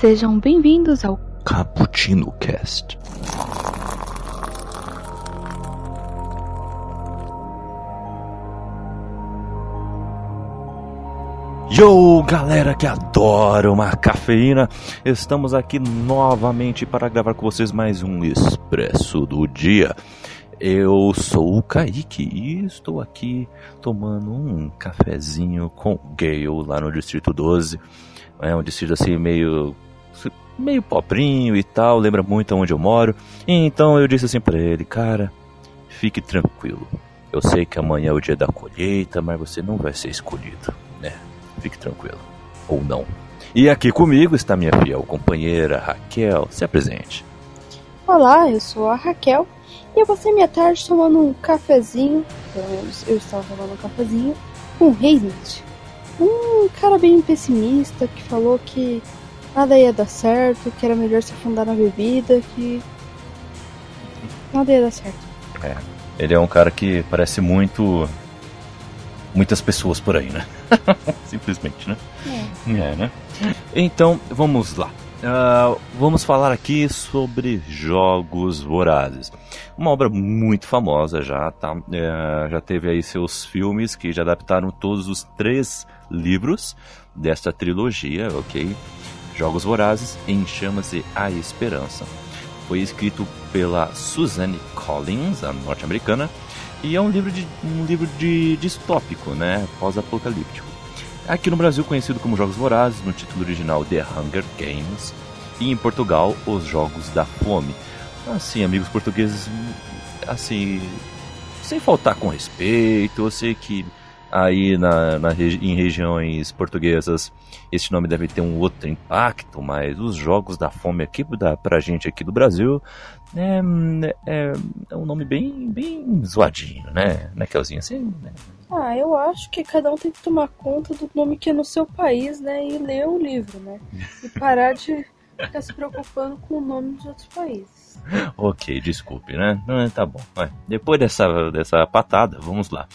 Sejam bem-vindos ao Cappuccino Cast. Yo, galera que adora uma cafeína, estamos aqui novamente para gravar com vocês mais um Expresso do Dia. Eu sou o Kaique e estou aqui tomando um cafezinho com Gale lá no Distrito 12. É um distrito assim meio meio pobrinho e tal, lembra muito onde eu moro. Então eu disse assim para ele, cara, fique tranquilo. Eu sei que amanhã é o dia da colheita, mas você não vai ser escolhido, né? Fique tranquilo. Ou não. E aqui comigo está minha fiel companheira Raquel. Se apresente. Olá, eu sou a Raquel e eu passei minha tarde tomando um cafezinho. Pelo menos eu estava tomando um cafezinho com Hazelnut. Um cara bem pessimista que falou que nada ia dar certo, que era melhor se afundar na bebida, que nada ia dar certo. É, ele é um cara que parece muito muitas pessoas por aí, né? Simplesmente, né? É. É, né? Então, vamos lá. Uh, vamos falar aqui sobre Jogos Vorazes. Uma obra muito famosa já, tá? Uh, já teve aí seus filmes que já adaptaram todos os três livros desta trilogia, ok? Jogos Vorazes em Chama-se A Esperança. Foi escrito pela Suzanne Collins, a norte-americana, e é um livro de um livro de distópico, né, pós-apocalíptico. Aqui no Brasil conhecido como Jogos Vorazes, no título original The Hunger Games, e em Portugal Os Jogos da Fome. Assim, amigos portugueses, assim, sem faltar com respeito, eu sei que aí na, na em regiões portuguesas esse nome deve ter um outro impacto, mas os jogos da fome aqui da, pra gente aqui do Brasil é, é, é um nome bem, bem zoadinho, né? Né, Kelzinho? Assim, né? Ah, eu acho que cada um tem que tomar conta do nome que é no seu país, né? E ler o livro, né? E parar de ficar se preocupando com o nome dos outros países. ok, desculpe, né? Tá bom. Vai. Depois dessa, dessa patada, vamos lá.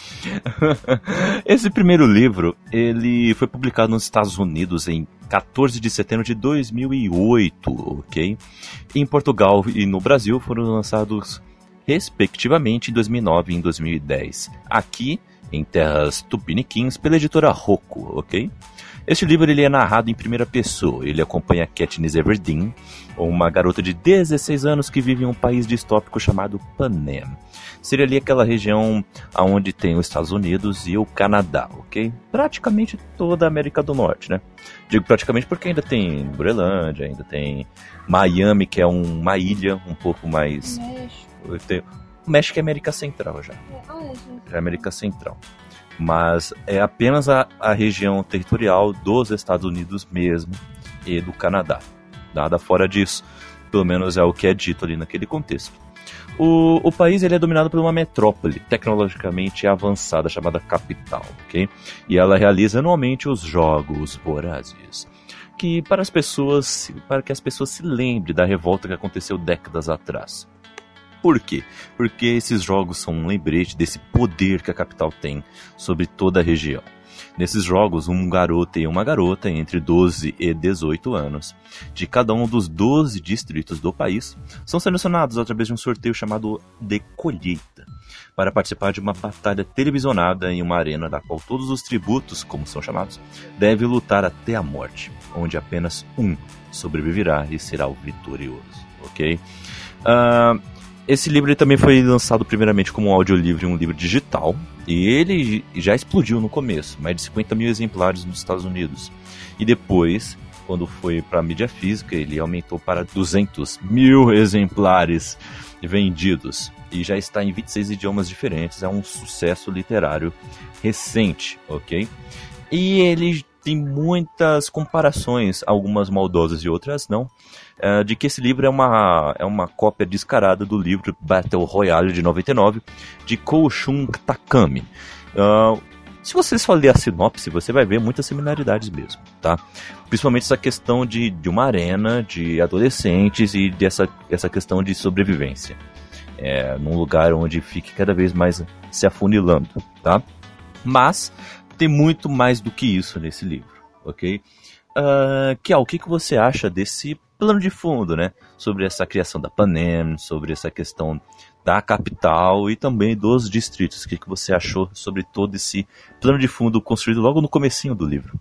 Esse primeiro livro, ele foi publicado nos Estados Unidos em 14 de setembro de 2008, ok? Em Portugal e no Brasil foram lançados respectivamente em 2009 e em 2010. Aqui, em terras tupiniquins, pela editora Rocco, ok? Este livro ele é narrado em primeira pessoa. Ele acompanha Katniss Everdeen, uma garota de 16 anos que vive em um país distópico chamado Panem. Seria ali aquela região onde tem os Estados Unidos e o Canadá, ok? Praticamente toda a América do Norte, né? Digo praticamente porque ainda tem Groenlândia, ainda tem Miami, que é um, uma ilha um pouco mais... México. Tem... México é América Central já. É, é América Central mas é apenas a, a região territorial dos Estados Unidos mesmo e do Canadá. Nada fora disso, pelo menos é o que é dito ali naquele contexto. O, o país ele é dominado por uma metrópole tecnologicamente avançada chamada capital, ok? E ela realiza anualmente os jogos vorazes, que para as pessoas, para que as pessoas se lembrem da revolta que aconteceu décadas atrás. Por quê? Porque esses jogos são um lembrete desse poder que a capital tem sobre toda a região. Nesses jogos, um garoto e uma garota entre 12 e 18 anos, de cada um dos 12 distritos do país, são selecionados através de um sorteio chamado de colheita, para participar de uma batalha televisionada em uma arena da qual todos os tributos, como são chamados, devem lutar até a morte, onde apenas um sobreviverá e será o vitorioso, ok? Uh, esse livro também foi lançado primeiramente como um audiolivro e um livro digital. E ele já explodiu no começo, mais de 50 mil exemplares nos Estados Unidos. E depois, quando foi para a mídia física, ele aumentou para 200 mil exemplares vendidos. E já está em 26 idiomas diferentes. É um sucesso literário recente, ok? E ele tem muitas comparações, algumas maldosas e outras não, uh, de que esse livro é uma, é uma cópia descarada do livro Battle Royale de 99 de Koushun Takami. Uh, se você só ler a sinopse, você vai ver muitas similaridades mesmo, tá? Principalmente essa questão de, de uma arena de adolescentes e dessa essa questão de sobrevivência. É, num lugar onde fique cada vez mais se afunilando, tá? Mas tem muito mais do que isso nesse livro, ok? Uh, que é o que, que você acha desse plano de fundo, né? Sobre essa criação da Panem, sobre essa questão da capital e também dos distritos. O que, que você achou sobre todo esse plano de fundo construído logo no comecinho do livro?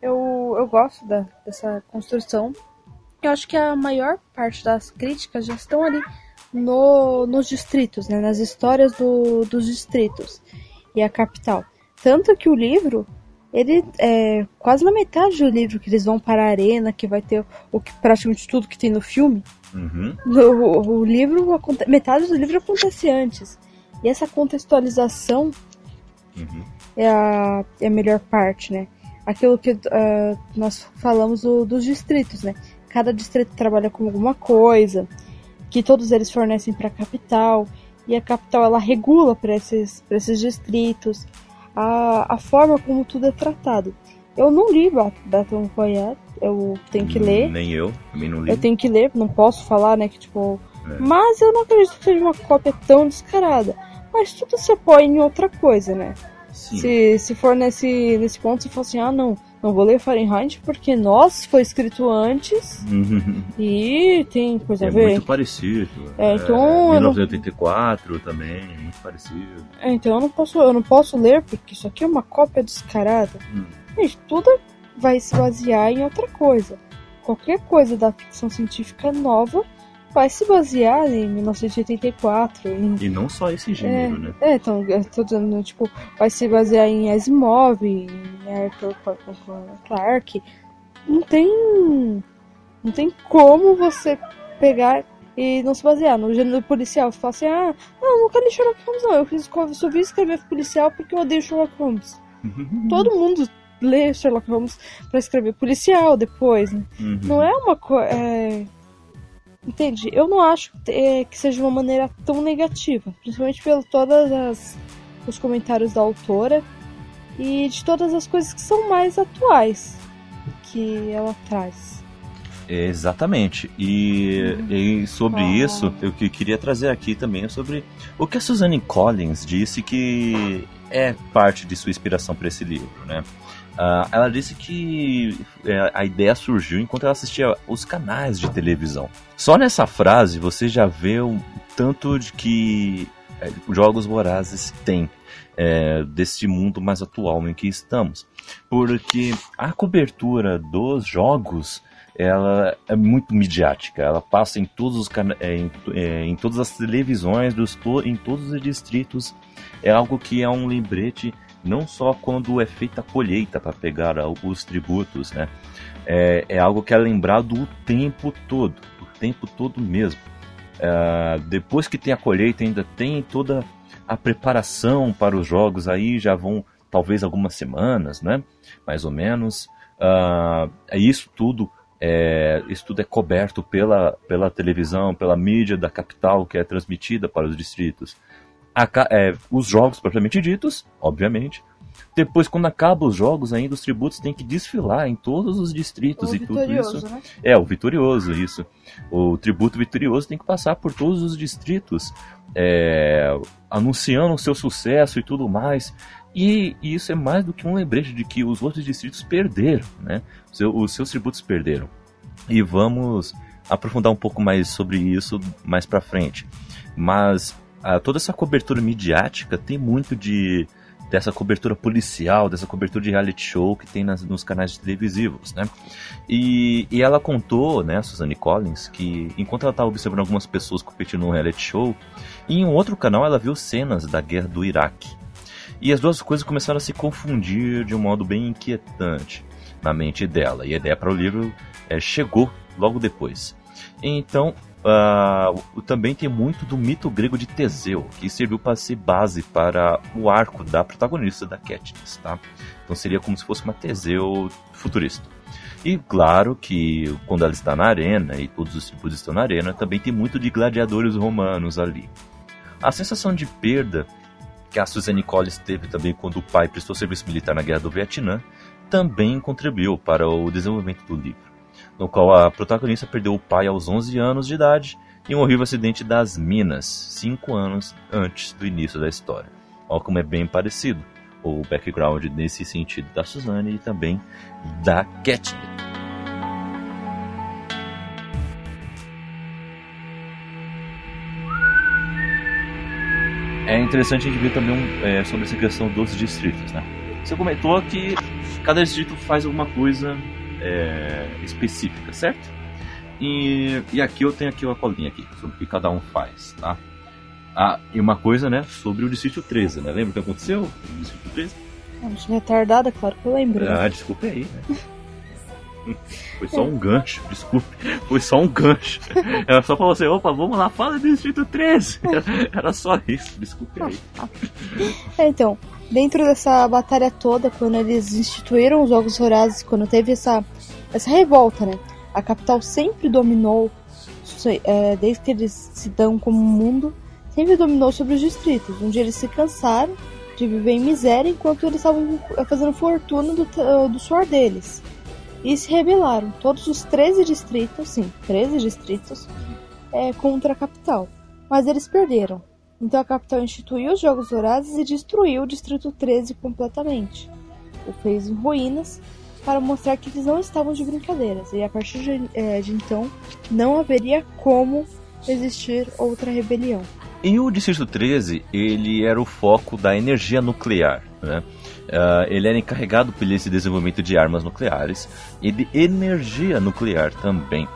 Eu, eu gosto da, dessa construção. Eu acho que a maior parte das críticas já estão ali no, nos distritos, né? nas histórias do, dos distritos e a capital. Tanto que o livro ele é quase na metade do livro que eles vão para a arena, que vai ter o que praticamente tudo que tem no filme. Uhum. O, o, livro, metade do livro acontece antes. E essa contextualização uhum. é, a, é a melhor parte, né? Aquilo que uh, nós falamos do, dos distritos, né? Cada distrito trabalha com alguma coisa, que todos eles fornecem para a capital, e a capital ela regula para esses, esses distritos a, a forma como tudo é tratado. Eu não li Battle Royale, eu tenho que ler. Nem eu, também não li. Eu tenho que ler, não posso falar, né, que tipo... É. Mas eu não acredito que seja uma cópia tão descarada. Mas tudo se apoia em outra coisa, né? Sim. Se, se for nesse, nesse ponto, se for assim, ah, não, não vou ler Fahrenheit porque nós foi escrito antes uhum. e tem coisa é a ver. É muito parecido. É, então. É, 1984 não... também, muito parecido. É, então eu não posso, eu não posso ler porque isso aqui é uma cópia descarada. Hum. Gente, tudo vai se basear em outra coisa. Qualquer coisa da ficção científica nova vai se basear em 1984. Em... E não só esse gênero, é, né? É, então, eu tô dizendo, tipo, vai se basear em Asimov, em Arthur Clarke. Não tem. Não tem como você pegar e não se basear no gênero policial. Você fala assim, ah, não, quero ler Sherlock Holmes, não. Eu fiz, subi escrever policial porque eu odeio Sherlock Holmes. Todo mundo lê Sherlock Holmes para escrever policial depois, né? Uhum. Não é uma coisa. É Entende? Eu não acho é, que seja uma maneira tão negativa, principalmente pelo todas as os comentários da autora e de todas as coisas que são mais atuais que ela traz. Exatamente. E, uhum. e sobre ah. isso, eu que queria trazer aqui também sobre o que a Suzanne Collins disse que é parte de sua inspiração para esse livro, né? Uh, ela disse que é, a ideia surgiu enquanto ela assistia os canais de televisão. Só nessa frase você já vê o tanto de que é, Jogos Vorazes tem é, desse mundo mais atual em que estamos. Porque a cobertura dos jogos ela é muito midiática. Ela passa em todos os é, em, em todas as televisões, dos, em todos os distritos. É algo que é um lembrete não só quando é feita a colheita para pegar os tributos, né? É, é, algo que é lembrado o tempo todo, o tempo todo mesmo. É, depois que tem a colheita, ainda tem toda a preparação para os jogos, aí já vão talvez algumas semanas, né? Mais ou menos. Uh, isso tudo é, isso tudo é coberto pela, pela televisão, pela mídia da capital que é transmitida para os distritos a, é, os jogos propriamente ditos, obviamente. Depois, quando acabam os jogos, ainda os tributos têm que desfilar em todos os distritos o e tudo isso. Né? É, o vitorioso, isso. O tributo vitorioso tem que passar por todos os distritos, é, anunciando o seu sucesso e tudo mais. E, e, isso é mais do que um lembrete de que os outros distritos perderam, né? Seu, os seus tributos perderam. E vamos aprofundar um pouco mais sobre isso mais para frente. Mas a, toda essa cobertura midiática tem muito de dessa cobertura policial, dessa cobertura de reality show que tem nas, nos canais televisivos, né? E, e ela contou, né, Suzanne Collins, que enquanto ela estava observando algumas pessoas competindo num reality show, em um outro canal ela viu cenas da guerra do Iraque. E as duas coisas começaram a se confundir de um modo bem inquietante na mente dela. E a ideia para o livro é, chegou logo depois. Então Uh, também tem muito do mito grego de Teseu, que serviu para ser base para o arco da protagonista da Katniss, tá? Então seria como se fosse uma Teseu futurista. E claro que quando ela está na arena, e todos os tipos estão na arena, também tem muito de gladiadores romanos ali. A sensação de perda que a Suzanne Collins teve também quando o pai prestou serviço militar na Guerra do Vietnã também contribuiu para o desenvolvimento do livro no qual a protagonista perdeu o pai aos 11 anos de idade em um horrível acidente das minas, 5 anos antes do início da história. Olha como é bem parecido. o background nesse sentido da Suzane e também da Cat. É interessante a gente ver também é, sobre essa questão dos distritos, né? Você comentou que cada distrito faz alguma coisa é, específica, certo? E, e aqui eu tenho aqui uma colinha aqui sobre o que cada um faz, tá? Ah, e uma coisa, né, sobre o Distrito 13, né? Lembra o que aconteceu no Distrito 13? Eu retardada, claro que eu lembro. Ah, desculpe aí, né? Foi só um gancho, desculpe. Foi só um gancho. Era só pra você, opa, vamos lá, fala do Distrito 13. Era só isso, desculpe aí. É, então, dentro dessa batalha toda, quando eles instituíram os Jogos Horazes, quando teve essa, essa revolta, né? A capital sempre dominou, é, desde que eles se dão como mundo, sempre dominou sobre os distritos. Dia eles se cansaram de viver em miséria enquanto eles estavam fazendo fortuna do, do suor deles. E se rebelaram, todos os 13 distritos, sim, 13 distritos, é, contra a capital. Mas eles perderam. Então a capital instituiu os Jogos Horazes e destruiu o Distrito 13 completamente. O fez em ruínas para mostrar que eles não estavam de brincadeiras. E a partir de, é, de então não haveria como existir outra rebelião. E o Distrito 13, ele era o foco da energia nuclear, né? Uh, ele era encarregado pelo desenvolvimento de armas nucleares e de energia nuclear também.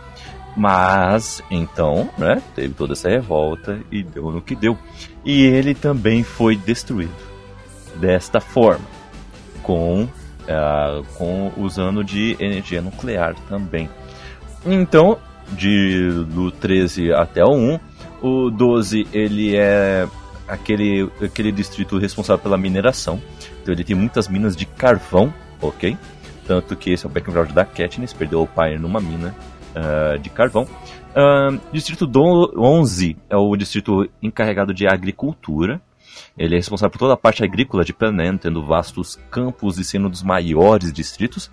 Mas, então, né, teve toda essa revolta e deu no que deu. E ele também foi destruído desta forma, com, uh, com usando de energia nuclear também. Então, de, do 13 até o 1, o 12, ele é aquele, aquele distrito responsável pela mineração. Então ele tem muitas minas de carvão, ok? Tanto que esse é o background da Katniss, perdeu o pai numa mina uh, de carvão. Uh, distrito 11 é o distrito encarregado de agricultura. Ele é responsável por toda a parte agrícola de Panem, tendo vastos campos e sendo um dos maiores distritos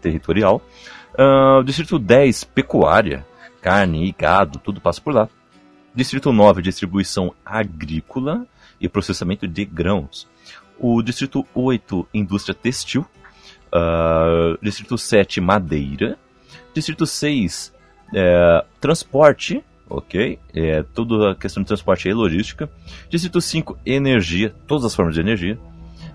territorial. Uh, distrito 10, pecuária, carne e gado, tudo passa por lá. Distrito 9, distribuição agrícola e processamento de grãos. O Distrito 8, indústria textil. Uh, Distrito 7, madeira. Distrito 6, é, transporte, ok? É, toda a questão de transporte e logística. Distrito 5, energia, todas as formas de energia.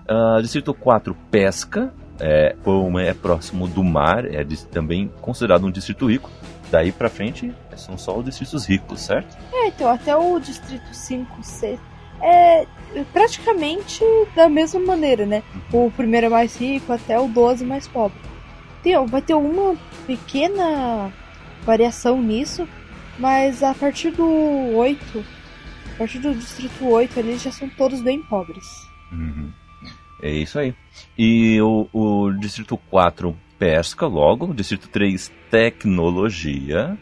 Uh, distrito 4, pesca, é, como é próximo do mar, é também considerado um distrito rico. Daí pra frente são só os distritos ricos, certo? É, então até o distrito 5, 6 é praticamente da mesma maneira, né? O primeiro é mais rico até o 12 mais pobre. Tem, vai ter uma pequena variação nisso, mas a partir do 8, a partir do distrito 8 ali já são todos bem pobres. Uhum. É isso aí. E o, o distrito 4 pesca logo, distrito 3 tecnologia,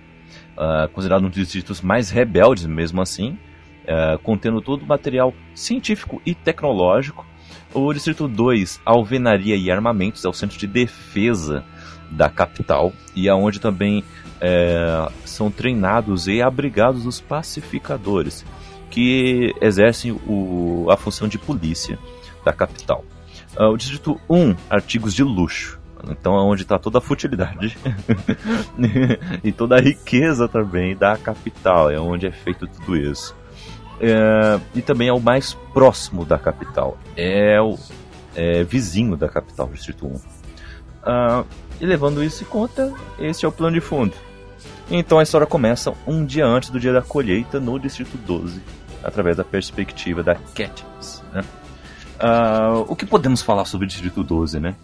uh, considerado um dos distritos mais rebeldes mesmo assim, uh, contendo todo o material científico e tecnológico. O distrito 2, alvenaria e armamentos, é o centro de defesa da capital e aonde também é, são treinados e abrigados os pacificadores que exercem o, a função de polícia da capital. O distrito 1, artigos de luxo. Então é onde está toda a futilidade e toda a riqueza também da capital, é onde é feito tudo isso. É, e também é o mais próximo da capital, é o é, vizinho da capital, Distrito 1. Ah, e levando isso em conta, esse é o plano de fundo. Então a história começa um dia antes do dia da colheita no Distrito 12, através da perspectiva da Katniss. Né? Ah, o que podemos falar sobre o Distrito 12, né?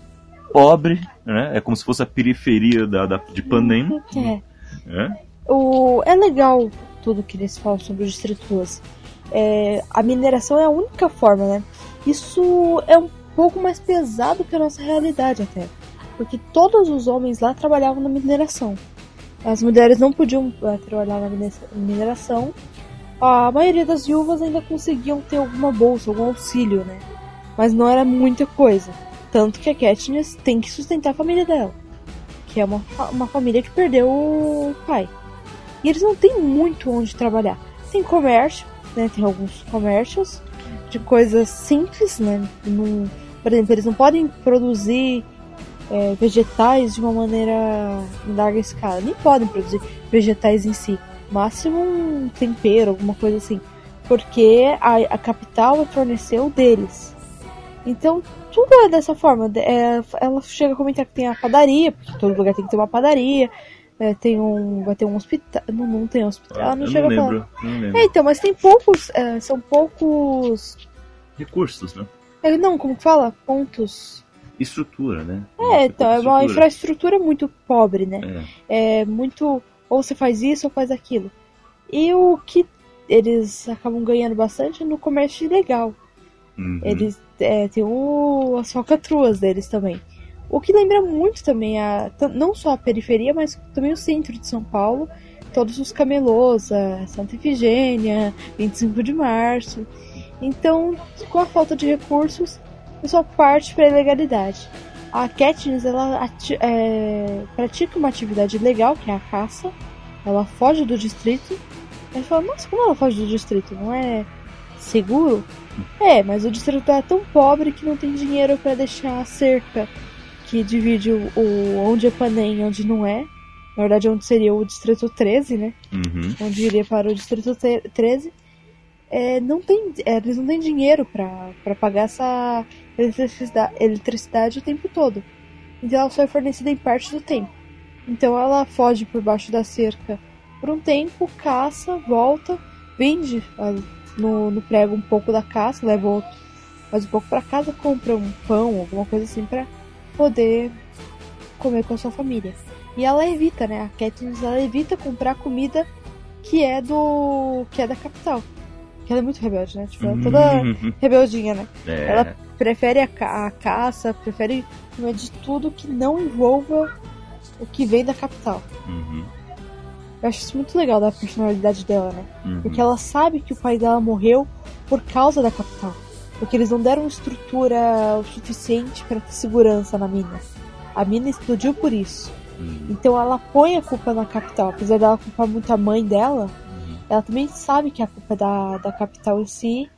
pobre, né? É como se fosse a periferia da, da de Panem. É. é. O, é legal tudo que eles falam sobre o Distrito 12. É, a mineração é a única forma, né? Isso é um pouco mais pesado que a nossa realidade até. Porque todos os homens lá trabalhavam na mineração. As mulheres não podiam é, trabalhar na mineração. A maioria das viúvas ainda conseguiam ter alguma bolsa, algum auxílio, né? Mas não era muita coisa. Tanto que a Katniss tem que sustentar a família dela. Que é uma, uma família que perdeu o pai. E eles não têm muito onde trabalhar. Tem comércio, né? Tem alguns comércios de coisas simples, né? Por exemplo, eles não podem produzir é, vegetais de uma maneira em larga escala. Nem podem produzir vegetais em si. Máximo um tempero, alguma coisa assim. Porque a, a capital forneceu deles. Então, tudo é dessa forma. É, ela chega a comentar que tem a padaria, porque todo lugar tem que ter uma padaria. É, tem um. Vai ter um hospital. Não, não tem hospital. Ah, não chega não a falar. lembro, não lembro. É, então, mas tem poucos. é, são poucos. Recursos, né? é, não, como que fala? Pontos. Estrutura, né? É, então, é uma Estrutura. infraestrutura muito pobre, né? É. É muito. Ou você faz isso ou faz aquilo. E o que eles acabam ganhando bastante é no comércio ilegal. Uhum. Eles é, tem o, as falcatruas deles também. O que lembra muito também a não só a periferia, mas também o centro de São Paulo, todos os camelôs, a Santa Efigênia, 25 de março. Então, com a falta de recursos, pessoal parte para a ilegalidade. A Katniss ela é, pratica uma atividade legal, que é a caça. Ela foge do distrito. Aí fala, nossa, como ela foge do distrito? Não é seguro? É, mas o distrito é tão pobre que não tem dinheiro para deixar a cerca que divide o, o onde é Panem e onde não é. Na verdade, onde seria o distrito 13, né? Uhum. Onde iria para o distrito te- 13. É, não tem, é, eles não têm dinheiro para pagar essa eletricidade, o tempo todo. Então ela só é fornecida em parte do tempo. Então ela foge por baixo da cerca por um tempo, caça, volta, vende ah, no, no prego um pouco da caça, leva outro, mais um pouco para casa, compra um pão, alguma coisa assim para poder comer com a sua família. E ela evita, né? A Katniss ela evita comprar comida que é do que é da capital. Que ela é muito rebelde, né? Tipo, ela é toda Uhum. rebeldinha, né? É. Ela prefere a, ca- a caça, prefere comer de tudo que não envolva o que vem da capital. Uhum. Eu acho isso muito legal da personalidade dela, né? Uhum. Porque ela sabe que o pai dela morreu por causa da capital. Porque eles não deram estrutura o suficiente para ter segurança na mina. A mina explodiu por isso. Uhum. Então ela põe a culpa na capital. Apesar dela culpar muito a mãe dela, Uhum. ela também sabe que a culpa é da, da capital em si.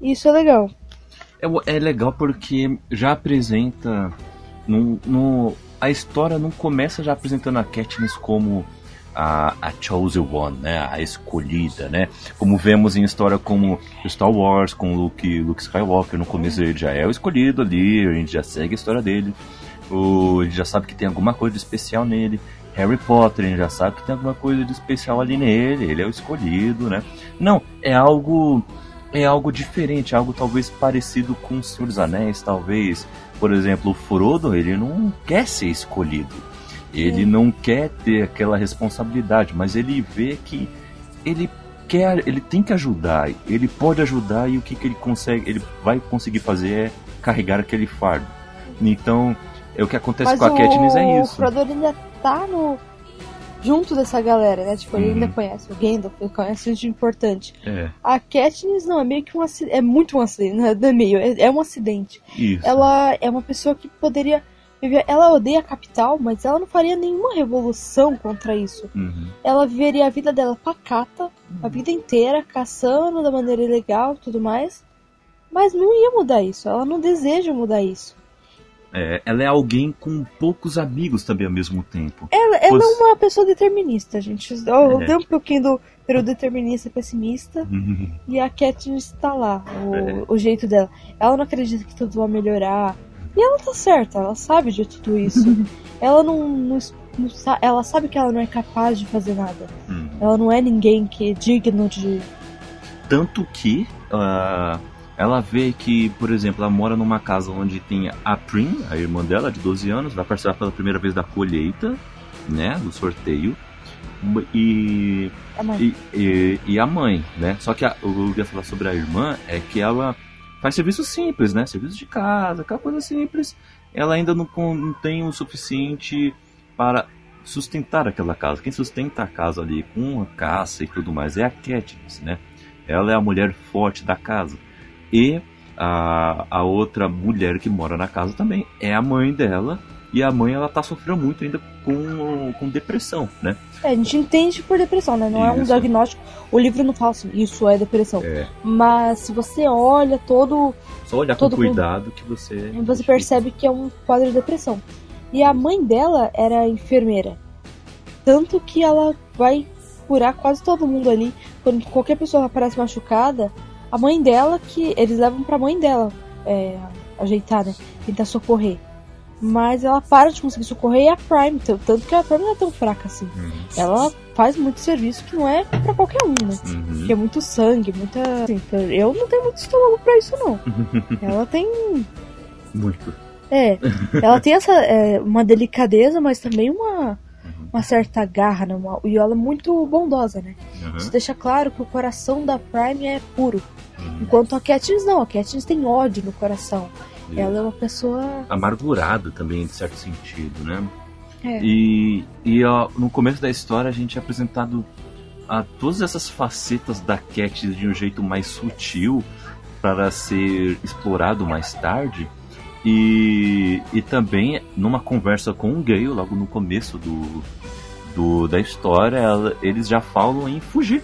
E isso é legal. É, é legal porque já apresenta. No, no, a história não começa já apresentando a Katniss como a, a chosen one, né? A escolhida, né? Como vemos em história como Star Wars, com Luke, Luke Skywalker, no começo ele já é o escolhido ali, a gente já segue a história dele. O, a gente já sabe que tem alguma coisa de especial nele. Harry Potter, a gente já sabe que tem alguma coisa de especial ali nele, ele é o escolhido, né? Não, é algo é algo diferente, algo talvez parecido com o Senhor dos Anéis, talvez. Por exemplo, o Frodo, ele não quer ser escolhido. Ele Sim. não quer ter aquela responsabilidade, mas ele vê que ele quer, ele tem que ajudar, ele pode ajudar e o que, que ele consegue, ele vai conseguir fazer é carregar aquele fardo. Então, é o que acontece Mas com a Katniss é o isso. Frodo ainda tá no... junto dessa galera, né? Tipo, ele Uhum. ainda conhece o Gandalf, ele conhece gente importante. É, A Katniss não, é meio que um acidente. É muito um acidente, não é meio, é, é um acidente. isso. Ela é uma pessoa que poderia viver. Ela odeia a capital, mas ela não faria nenhuma revolução contra isso. Uhum. Ela viveria a vida dela pacata, a vida inteira, caçando da maneira ilegal e tudo mais. Mas não ia mudar isso. Ela não deseja mudar isso. É, ela é alguém com poucos amigos também ao mesmo tempo. Ela, ela é Pois- uma pessoa determinista, gente. Eu É. dei um pouquinho do período determinista e pessimista. Uhum. E a Katniss tá lá, o, É. o jeito dela. Ela não acredita que tudo vai melhorar. E ela tá certa, ela sabe de tudo isso. ela não, não, não Ela sabe que ela não é capaz de fazer nada. Uhum. Ela não é ninguém que é digno de. Tanto que ah, ela vê que, por exemplo, ela mora numa casa onde tem a Prim, a irmã dela, de 12 anos, vai participar pela primeira vez da colheita, né? Do sorteio. E, É uma- e, e, e a mãe, né? Só que a, eu ia falar sobre a irmã é que ela faz serviço simples, né? Serviço de casa, aquela coisa simples. Ela ainda não, não tem o suficiente para sustentar aquela casa. Quem sustenta a casa ali com a caça e tudo mais é a Katniss, né? Ela é a mulher forte da casa. E a, a outra mulher que mora na casa também é a mãe dela. E a mãe, ela tá sofrendo muito ainda com, com depressão, né? É, a gente entende por depressão, né? Não é um Isso. diagnóstico. O livro não fala assim, isso é depressão. É, Mas se você olha todo, só olhar com Todo mundo- cuidado que você... você percebe que é um quadro de depressão. E a mãe dela era enfermeira. Tanto que ela vai curar quase todo mundo ali. Quando qualquer pessoa aparece machucada, a mãe dela que. Eles levam pra mãe dela é, ajeitar, né? Tentar socorrer. Mas ela para de conseguir socorrer e a Prime, tanto que a Prime não é tão fraca assim. Uhum. Ela faz muito serviço que não é pra qualquer um, né? Uhum. Que é muito sangue, muita. assim, eu não tenho muito estômago pra isso, não. Ela tem Muito. é, ela tem essa é, uma delicadeza, mas também uma, uma certa garra, né? Uma- e ela é muito bondosa, né? Uhum. Isso deixa claro que o coração da Prime é puro. Uhum. Enquanto a Katniss não, a Katniss tem ódio no coração. E Ela é uma pessoa. Amargurado também, em certo sentido, né? É, E, e ó, no começo da história a gente é apresentado a todas essas facetas da Katniss de um jeito mais sutil para ser explorado mais tarde. E, e também numa conversa com o Gale, logo no começo do, do da história, ela- eles já falam em fugir,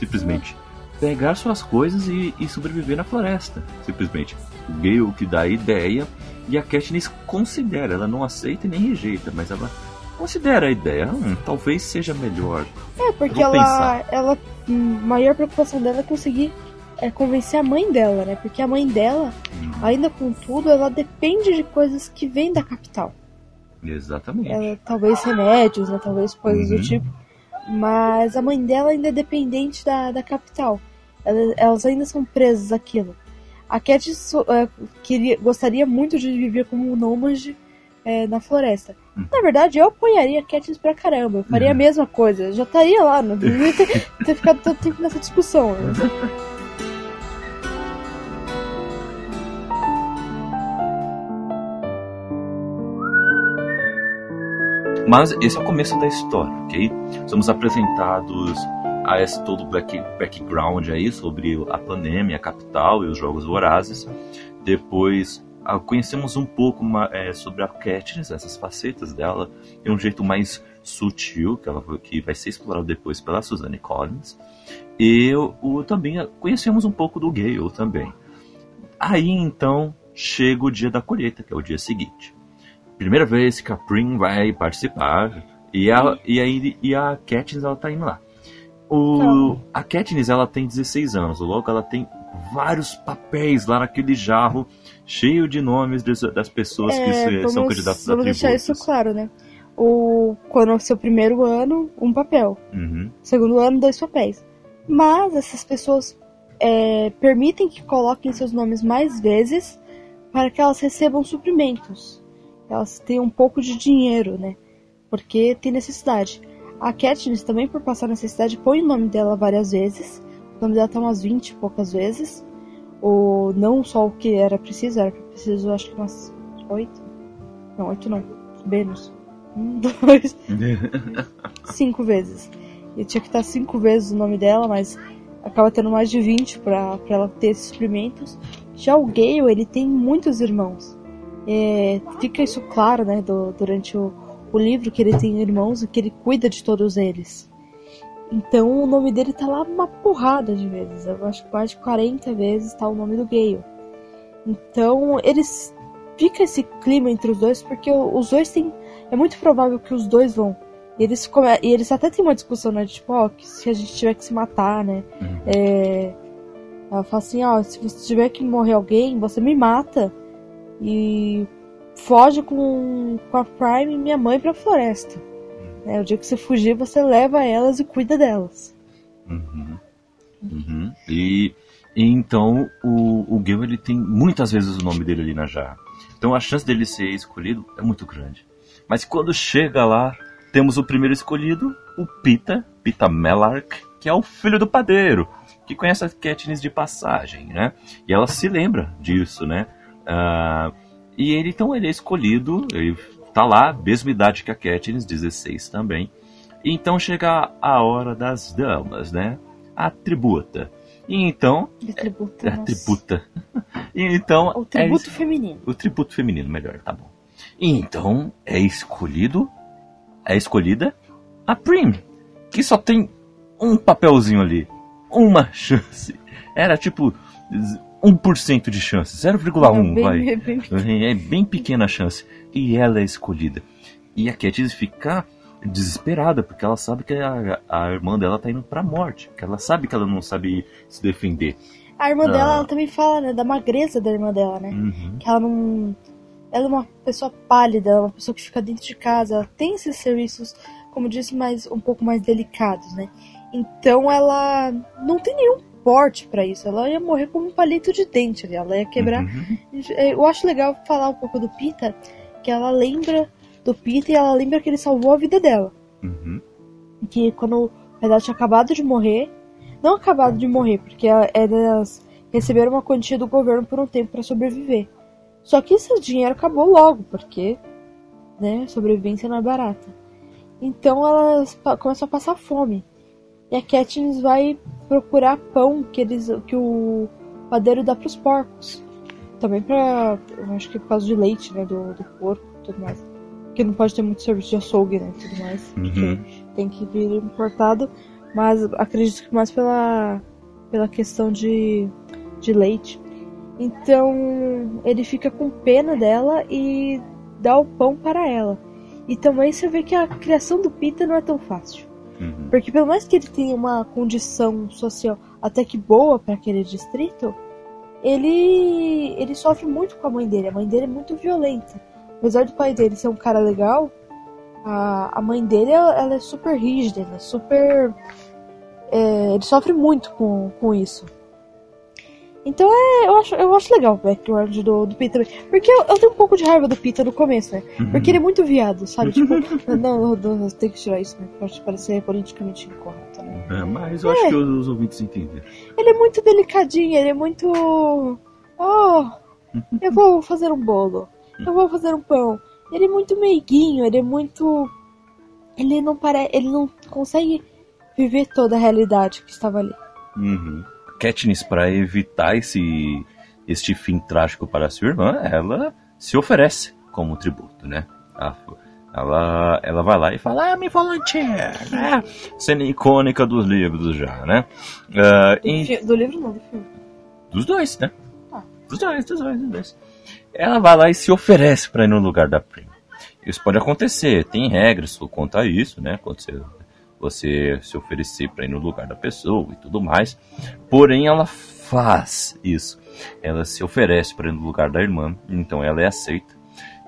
simplesmente. Pegar suas coisas e, e sobreviver na floresta, simplesmente. O Gale que dá a ideia e a Katniss considera, ela não aceita e nem rejeita, mas ela considera a ideia. Hum, talvez seja melhor. é porque ela, pensar. ela. hum, A maior preocupação dela é conseguir é, convencer a mãe dela, né? Porque a mãe dela, Hum, ainda com tudo, ela depende de coisas que vêm da capital. exatamente. ela, talvez remédios, né? Talvez coisas Uhum. do tipo. Mas a mãe dela ainda é dependente da, da capital. Ela- elas ainda são presas àquilo. A Cat so- é, queria, gostaria muito de viver como um nômade é, na floresta. Uhum. Na verdade, eu apoiaria a Katniss pra caramba. Eu faria a Uhum. mesma coisa. Eu já estaria lá. Não devia ter, ter ficado tanto tempo nessa discussão. né? Mas esse é o começo da história, ok? Somos apresentados a esse todo back, background aí sobre a pandemia, a capital e os jogos vorazes. Depois ah, conhecemos um pouco eh, sobre a Katniss, essas facetas dela, de um jeito mais sutil, que, ela, que vai ser explorado depois pela Suzanne Collins. E o, também conhecemos um pouco do Gale também. Aí então chega o dia da colheita, que é o dia seguinte primeira vez que a Prim vai participar e a, e aí e a Katniss ela tá indo lá. O, Calma. a Katniss ela tem 16 anos, logo ela tem vários papéis lá naquele jarro cheio de nomes das, pessoas que É, vamos, são candidatos a vamos deixar isso claro, né? O, quando é o seu primeiro ano, um papel. Uhum, Segundo ano, dois papéis. Mas essas pessoas é, permitem que coloquem seus nomes mais vezes para que elas recebam suprimentos. Elas tenham um pouco de dinheiro, né? Porque tem necessidade. A Katniss também, por passar necessidade, põe o nome dela várias vezes. O nome dela tá umas 20 e poucas vezes. Ou não só o que era preciso, era preciso acho que umas 8. Não, 8 não. Menos. Um, dois, cinco vezes. E tinha que estar cinco vezes o nome dela, mas acaba tendo mais de 20 pra, pra ela ter esses suprimentos. Já o Gale, ele tem muitos irmãos. É, fica isso claro, né, do- durante o, o livro, que ele tem irmãos e que ele cuida de todos eles. Então o nome dele tá lá uma porrada de vezes. Eu acho que mais de 40 vezes tá o nome do Gale. Então eles. Fica esse clima entre os dois, porque os dois têm. É muito provável que os dois vão. E eles, come... e eles até têm uma discussão, né? de, Tipo, ó, que se a gente tiver que se matar, né? uhum. É... Ela fala assim, ó, se você tiver que morrer alguém, você me mata. E foge com, com a Prime e minha mãe pra floresta. É, o dia que você fugir, você leva elas e cuida delas. Uhum. Uhum. E, e então o, o Gale ele tem muitas vezes o nome dele ali na jarra. Então a chance dele ser escolhido é muito grande. Mas quando chega lá, temos o primeiro escolhido, o Pita, Pita Mellark, que é o filho do padeiro, que conhece a Katniss de passagem, né? E ela se lembra disso, né? Ah, e ele, então, ele é escolhido, ele tá lá, mesma idade que a Katniss, 16 também. E então chega a hora das damas, né? A tributa. E então, De tributo. a nossa. tributa. E então, O é tributo isso. feminino. O tributo feminino, melhor, tá bom. Então é escolhido, é escolhida a Prim, que só tem um papelzinho ali, uma chance. Era tipo 1% de chance, 0,1 É vai. é bem- É bem pequena a chance. E ela é escolhida. E a Katniss fica desesperada, porque ela sabe que a, a irmã dela tá indo pra morte. Que ela sabe que ela não sabe se defender. A irmã Ah. dela, ela também fala, né, da magreza da irmã dela, né? Uhum. Que ela não. Ela é uma pessoa pálida, ela é uma pessoa que fica dentro de casa, ela tem esses serviços, como disse, mais, um pouco mais delicados, né? Então ela não tem nenhum porte pra isso, ela ia morrer como um palito de dente ali, ela ia quebrar. Uhum. Eu acho legal falar um pouco do Pita, que ela lembra do Pita e ela lembra que ele salvou a vida dela. Uhum. que quando pai tinha acabado de morrer, não acabado de morrer, porque elas receberam uma quantia do governo por um tempo para sobreviver. Só que esse dinheiro acabou logo, porque né, sobrevivência não é barata. Então elas começam a passar fome. E a Katniss vai procurar pão que eles que o padeiro dá pros porcos. Também pra. Eu acho que por causa de leite, né? Do, do porco e tudo mais. Porque não pode ter muito serviço de açougue, né? Tudo mais. Uhum. Tem que vir importado. Mas acredito que mais pela, pela questão de, de leite. Então ele fica com pena dela e dá o pão para ela. E também você vê que a criação do Pita não é tão fácil. Uhum. Porque pelo mais que ele tenha uma condição social até que boa para aquele distrito, ele ele sofre muito com a mãe dele. A mãe dele é muito violenta. Apesar do pai dele ser um cara legal, a, a mãe dele ela é super rígida, ela é super. é, ele sofre muito com, com isso. Então é, eu acho, eu acho legal o background do, do Peter. Porque eu, eu tenho um pouco de raiva do Peter no começo, né? Uhum. Porque ele é muito viado, sabe? Tipo, não, não, não, tem que tirar isso, né? Pode parecer politicamente incorreto, né? É, mas eu acho que os, os ouvintes entenderam. Ele é muito delicadinho, ele é muito. Oh, eu vou fazer um bolo. Eu vou fazer um pão. Ele é muito meiguinho, ele é muito. Ele não parece. Ele não consegue viver toda a realidade que estava ali. Uhum. Katniss, para evitar esse este fim trágico para sua irmã, ela se oferece como tributo, né? Ela, ela, ela vai lá e fala, ah, me volunteer, né? Cena icônica dos livros já, né? Ah, Do, fi- do livro não, do filme. dos dois, né? Ah. Dos dois, dos dois, dos dois. Ela vai lá e se oferece para ir no lugar da prima. Isso pode acontecer, tem regras quanto a isso, né? Quando você, você se oferecer para ir no lugar da pessoa e tudo mais. Porém, ela faz isso. Ela se oferece para ir no lugar da irmã, então ela é aceita.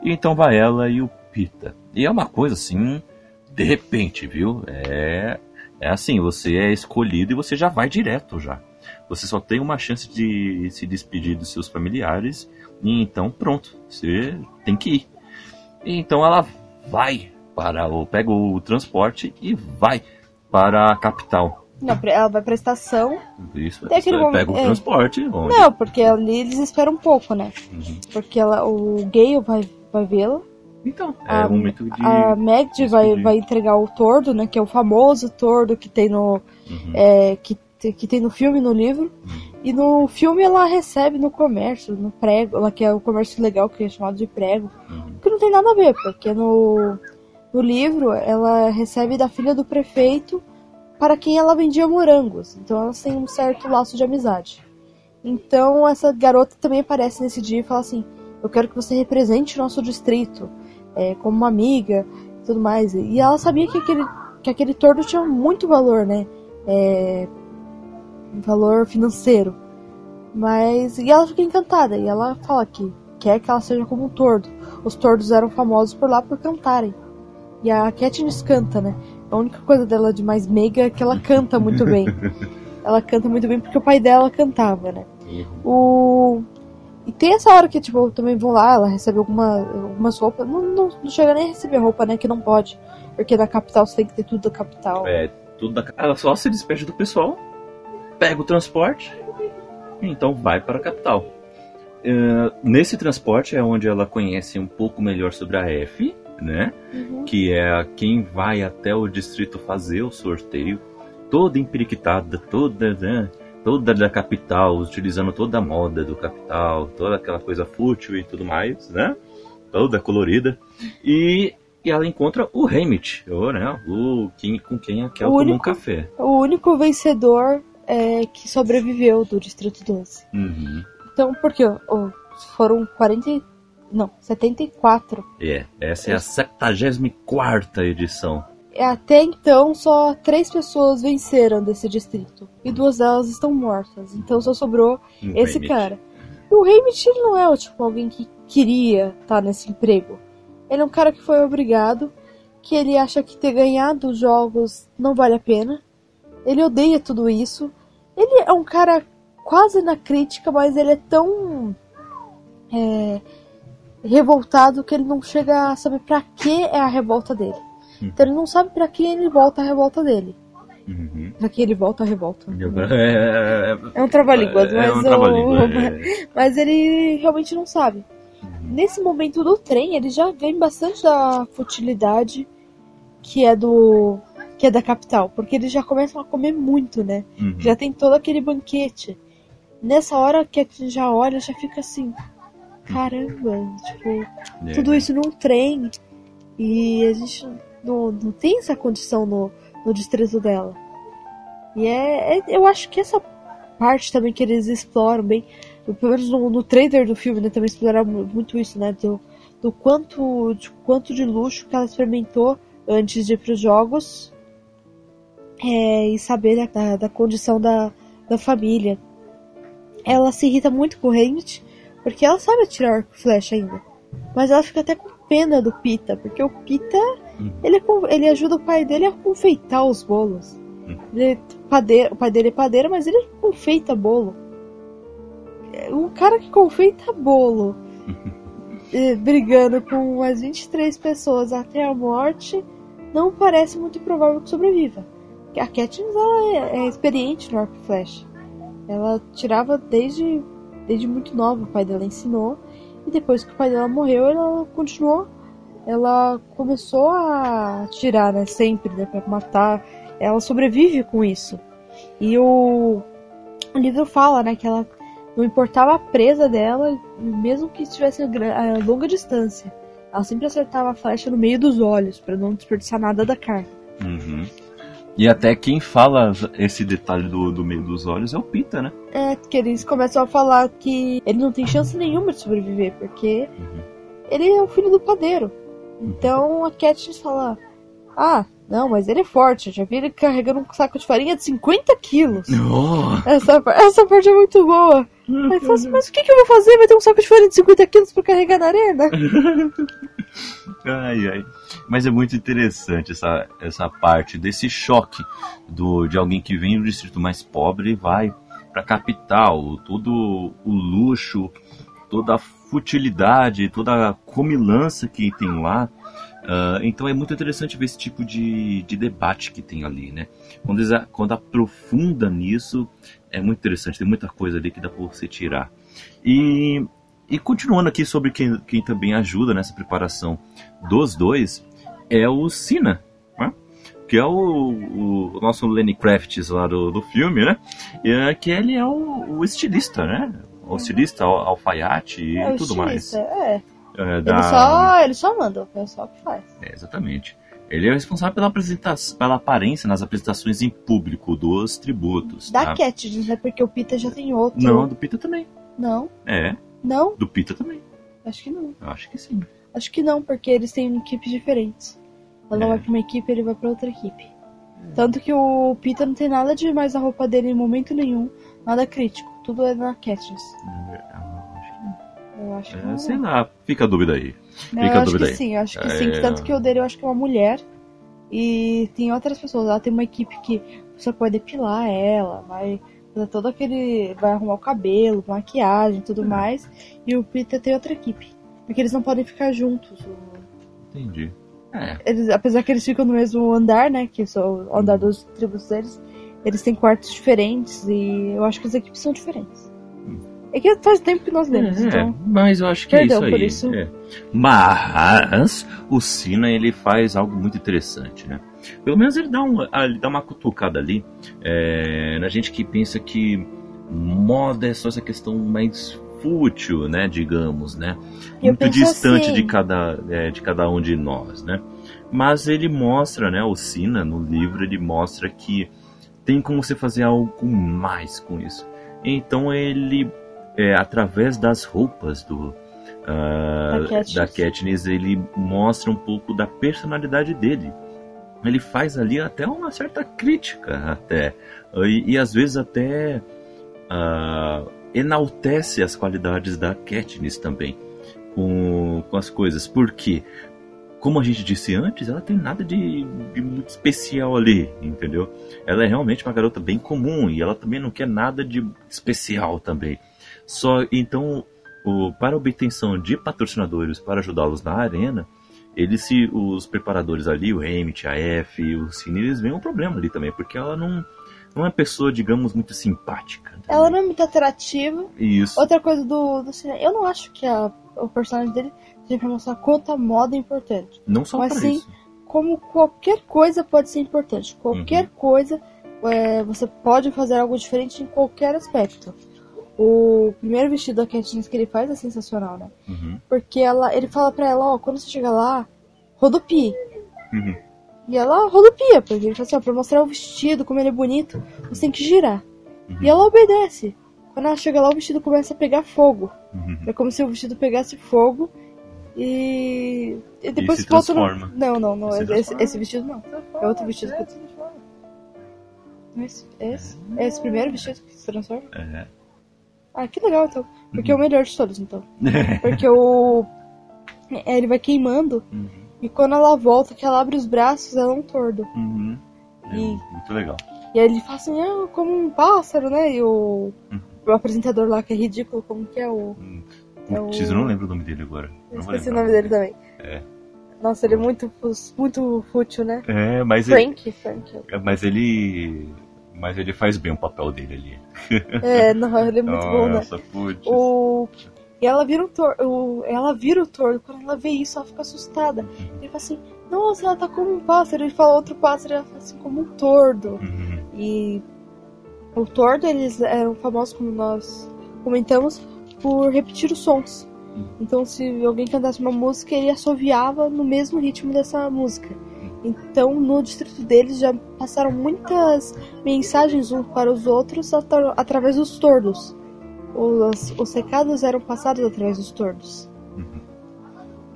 E então vai ela e o Pita. E é uma coisa assim, de repente, viu? É, é assim, você é escolhido e você já vai direto já. Você só tem uma chance de se despedir dos seus familiares e então pronto, você tem que ir. E então ela vai para o pega o transporte e vai para a capital. Não, ela vai pra estação. Isso, Tem aquele momento- pega o é. transporte, onde Não, porque ali eles esperam um pouco, né? Uhum. Porque ela, o Gale vai, vai vê-la. Então, é A- o momento de A Magd vai, vai entregar o tordo, né? Que é o famoso tordo que tem no, Uhum. é, que, que tem no filme no livro. E no filme ela recebe no comércio, no prego, lá que é o comércio legal, que é chamado de prego. Uhum. Que não tem nada a ver, porque no, no livro ela recebe da filha do prefeito para quem ela vendia morangos. Então elas têm um certo laço de amizade. Então essa garota também aparece nesse dia e fala assim: Eu quero que você represente o nosso distrito é, como uma amiga e tudo mais. E ela sabia que aquele, que aquele tordo tinha muito valor, né? É, valor financeiro. Mas. E ela fica encantada. E ela fala que quer que ela seja como um tordo. Os tordos eram famosos por lá por cantarem. E a Katniss canta, né? A única coisa dela de mais meiga é que ela canta muito bem. ela canta muito bem porque o pai dela cantava, né? O... E tem essa hora que, tipo, também vão lá, ela recebe alguma, algumas roupas. Não, não, não chega nem a receber roupa, né? Que não pode. Porque na capital você tem que ter tudo da capital. É, tudo da... Ela só se despede do pessoal, pega o transporte, e então vai para a capital. É, nesse transporte é onde ela conhece um pouco melhor sobre a F, né? Uhum. Que é quem vai até o distrito fazer o sorteio, toda empiriquitada, toda, né? Toda da capital, utilizando toda a moda do capital, toda aquela coisa fútil e tudo mais, né? toda colorida. E, e ela encontra o Hamit, o, né, o quem, com quem a Kel tomou um café. O único vencedor é, que sobreviveu do Distrito 12. Uhum. Então, porque ó, foram 40. E- Não, 74. É, essa é a 74 edição. E Até então, só três pessoas venceram desse distrito. E duas delas estão mortas. Então só sobrou Um esse cara. E o Hamit ele não é tipo alguém que queria estar nesse emprego. Ele é um cara que foi obrigado, que ele acha que ter ganhado os jogos não vale a pena. Ele odeia tudo isso. Ele é um cara quase na crítica, mas ele é tão é, revoltado que ele não chega a saber pra que é a revolta dele. Então ele não sabe pra que ele volta a revolta dele. Uhum. Pra que ele volta a revolta. É, É um trava-línguas, é mas, um o- trava-língua, é. mas ele realmente não sabe. Nesse momento do trem, ele já vem bastante da futilidade que é do que é da capital, porque eles já começam a comer muito, né? Uhum. Já tem todo aquele banquete. Nessa hora que a gente já olha, já fica assim, caramba, tipo, É. tudo isso num trem e a gente não, não tem essa condição no, no distrito dela. E é, é- eu acho que essa parte também que eles exploram bem, pelo menos no, no trailer do filme, né, também exploraram mu- muito isso, né, do, do quanto, de quanto de luxo que ela experimentou antes de ir para os jogos é, e saber da, da, condição da, da família. Ela se irrita muito com o Hamlet, porque ela sabe atirar arco e flecha ainda. Mas ela fica até com pena do Pita, porque o Pita Uhum. ele, é ele ajuda o pai dele a confeitar os bolos. Hum. Ele é padeiro, o pai dele é padeiro, mas ele confeita bolo. É, Um cara que confeita bolo eh, brigando com as 23 pessoas até a morte não parece muito provável que sobreviva. A Katniss ela é, é experiente no arco e flecha. Ela tirava desde, desde muito nova, o pai dela ensinou. E depois que o pai dela morreu, ela continuou. Ela começou a tirar, né? Sempre, né? Pra matar. Ela sobrevive com isso. E o, o livro fala, né? Que ela não importava a presa dela, mesmo que estivesse a longa distância. Ela sempre acertava a flecha no meio dos olhos, pra não desperdiçar nada da carne. Uhum. E até quem fala esse detalhe do, do meio dos olhos é o Pita, né? É, que eles começam a falar que ele não tem chance nenhuma de sobreviver, porque Uhum. ele é o filho do padeiro. Então a Katniss fala: Ah, não, mas ele é forte. Eu já vi ele carregando um saco de farinha de 50 quilos. Oh, Essa, essa parte é muito boa. Aí fala assim, mas o que, que eu vou fazer? Vai ter um saco de farinha de 50 quilos pra carregar na arena? ai, ai. Mas é muito interessante essa, essa parte desse choque do, de alguém que vem do distrito mais pobre e vai pra capital. Todo o luxo, toda a futilidade, toda a comilança que tem lá. Ah, então é muito interessante ver esse tipo de, de debate que tem ali, né? Quando, a- quando aprofunda nisso, é muito interessante. Tem muita coisa ali que dá pra você tirar. E, e continuando aqui sobre quem, quem também ajuda nessa preparação dos dois, é o Sina? Que é o, o- o nosso Lenny Kravitz lá do, do filme, né? E, é, que ele é o, o estilista, né? O estilista, al- alfaiate e É o tudo mais. É. É, da- Ele, só, ele só manda, é o que faz. é, exatamente. Ele é responsável pela, apresentação, pela aparência nas apresentações em público dos tributos. Da tá? Katniss, né? Porque o Pita já tem outro. Não, do Pita também. Não, É, não, do Pita também. acho que não. Acho que sim. Acho que não, porque eles têm equipes diferentes. Ela É. vai pra uma equipe, ele vai pra outra equipe. Tanto que o Peter não tem nada de mais a roupa dele em momento nenhum, nada crítico. Tudo é na Katniss. Eu acho que É, não. sei lá, fica a dúvida aí. Não, fica eu a acho dúvida que aí. sim, acho que É. sim. que Tanto que o dele eu acho que é uma mulher. E tem outras pessoas. Ela tem uma equipe que você pode depilar ela, vai fazer todo aquele. vai arrumar o cabelo, maquiagem tudo mais. E o Peter tem outra equipe. Porque eles não podem ficar juntos. Entendi. É, Eles, apesar que eles ficam no mesmo andar, né? Que são o andar dos tributos deles, eles têm quartos diferentes e eu acho que as equipes são diferentes. É que faz tempo que nós lemos, É, então. mas eu acho que é isso aí. isso. é. Mas o Sina ele faz algo muito interessante, né? Pelo menos ele dá, um, ah, ele dá uma cutucada ali é, na gente que pensa que moda é só essa questão mais fútil, né, digamos, né? Muito distante assim- de cada é, de cada um de nós, né? Mas ele mostra, né, o Sina no livro ele mostra que tem como você fazer algo mais com isso. Então ele, é, através das roupas do ah, Da Katniss. ele mostra um pouco da personalidade dele. Ele faz ali até uma certa crítica, até e, e às vezes até ah, enaltece as qualidades da Katniss também com, com as coisas. Porque, como a gente disse antes, ela tem nada de, de muito especial ali, entendeu? Ela é realmente uma garota bem comum e ela também não quer nada de especial também. Só então, o, para obtenção de patrocinadores para ajudá-los na arena, eles se os preparadores ali, o Hammett, a F o Cine, eles veem um problema ali também, porque ela não não é uma pessoa, digamos, muito simpática. Ela não é muito atrativa. Isso. Outra coisa do, do cinema, eu não acho que a- o personagem dele seja pra mostrar quanto a moda é importante. Não só Mas para sim, isso. Como qualquer coisa pode ser importante. Qualquer Uhum. coisa, é, você pode fazer algo diferente em qualquer aspecto. O primeiro vestido da Katniss que ele faz é sensacional, né? Uhum. Porque ela, ele fala pra ela, ó, quando você chegar lá, rodopie. Uhum. E ela rodopia, porque ele fala assim, ó, pra mostrar o vestido, como ele é bonito, você tem que girar. Uhum. E ela obedece. Quando ela chega lá, o vestido começa a pegar fogo. Uhum. É como se o vestido pegasse fogo e. E depois se volta no-. Não, não, não. Se Esse, esse vestido não. É outro vestido que. Esse, esse, é esse primeiro vestido que se transforma? É. Ah, que legal então. Porque é Uhum. o melhor de todos, então. Porque o. é, Ele vai queimando Uhum. E quando ela volta, que ela abre os braços, ela é um tordo. Uhum. É E- muito legal. E aí ele fala assim, ah, como um pássaro, né? E o, Uhum. o apresentador lá, que é ridículo, como que é o. Hum. É o- Putz, eu não lembro o nome dele agora. Eu esqueci o nome dele também. É. Nossa, ele é muito, muito fútil, né? É, mas ele, Frank, Frank. é, mas ele. Mas ele faz bem o papel dele ali. É, não, ele é muito bom, né? Nossa, putz. O... E ela vira um tordo. O... Ela vira o tordo. Quando ela vê isso, ela fica assustada. Ele fala assim, nossa, ela tá como um pássaro. Ele fala outro pássaro, ela fala assim, como um tordo. Uhum. E o tordo, eles eram famosos, como nós comentamos, por repetir os sons. Então, se alguém cantasse uma música, ele assoviava no mesmo ritmo dessa música. Então, no distrito deles já passaram muitas mensagens uns para os outros atra- através dos tordos. Os, os recados eram passados através dos tordos.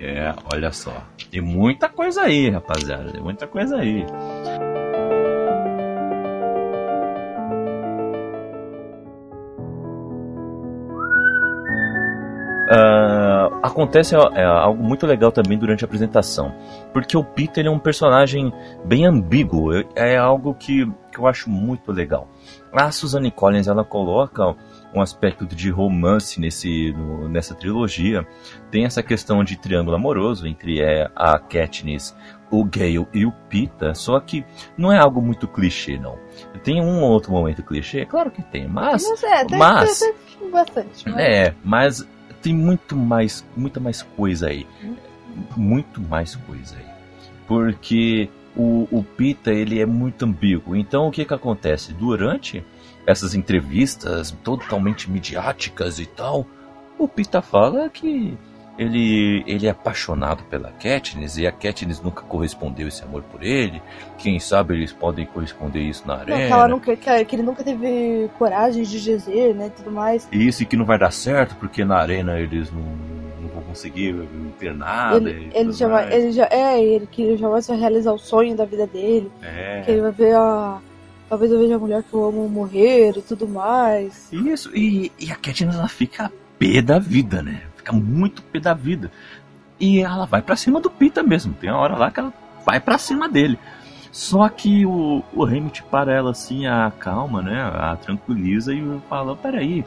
É, olha só. Tem muita coisa aí, rapaziada. Tem muita coisa aí. Ah, acontece é, algo muito legal também durante a apresentação, porque o Peter ele é um personagem bem ambíguo, é, é algo que, que eu acho muito legal. A Suzanne Collins ela coloca um aspecto de romance nesse, no- nessa trilogia, tem essa questão de triângulo amoroso entre é, a Katniss, o Gale e o Pita, só que não é algo muito clichê não. Tem um ou outro momento clichê, claro que tem, mas Não sei, até, mas- até bastante. mas- é, mas tem muito mais, muita mais coisa aí. Muito mais coisa aí. Porque o, o Pita, ele é muito ambíguo. Então, o que que acontece? Durante essas entrevistas totalmente midiáticas e tal, o Pita fala que ele, ele é apaixonado pela Katniss e a Katniss nunca correspondeu esse amor por ele. Quem sabe eles podem corresponder isso na Não, arena. que, ela nunca, que, que ele nunca teve coragem de dizer, né, tudo mais. E isso que não vai dar certo, porque na arena eles não, não vão conseguir ter nada. ele, e ele, mais. ele já é ele que ele jamais vai realizar o sonho da vida dele, que ele É. vai ver a talvez eu veja a mulher que eu amo morrer e tudo mais. Isso, e, e a Katniss ela fica pé da vida, né? Fica muito pé da vida. E ela vai pra cima do Pita mesmo. Tem uma hora lá que ela vai pra cima dele. Só que o, o Hammett para ela assim, a calma, né? A tranquiliza e fala: peraí,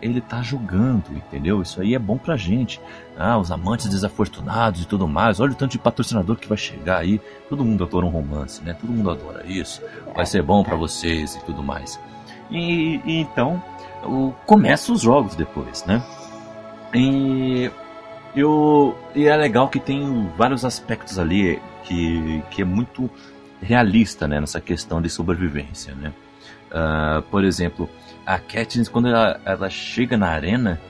ele tá julgando, entendeu? Isso aí é bom pra gente. Ah, os amantes desafortunados e tudo mais. Olha o tanto de patrocinador que vai chegar aí. Todo mundo adora um romance, né? Todo mundo adora isso. Vai ser bom pra vocês e tudo mais. E, e então, começa os jogos depois, né? E, eu, e é legal que tem vários aspectos ali que, que é muito realista, né? Nessa questão de sobrevivência, né? Ah, por exemplo, a Katniss, quando ela, ela chega na arena,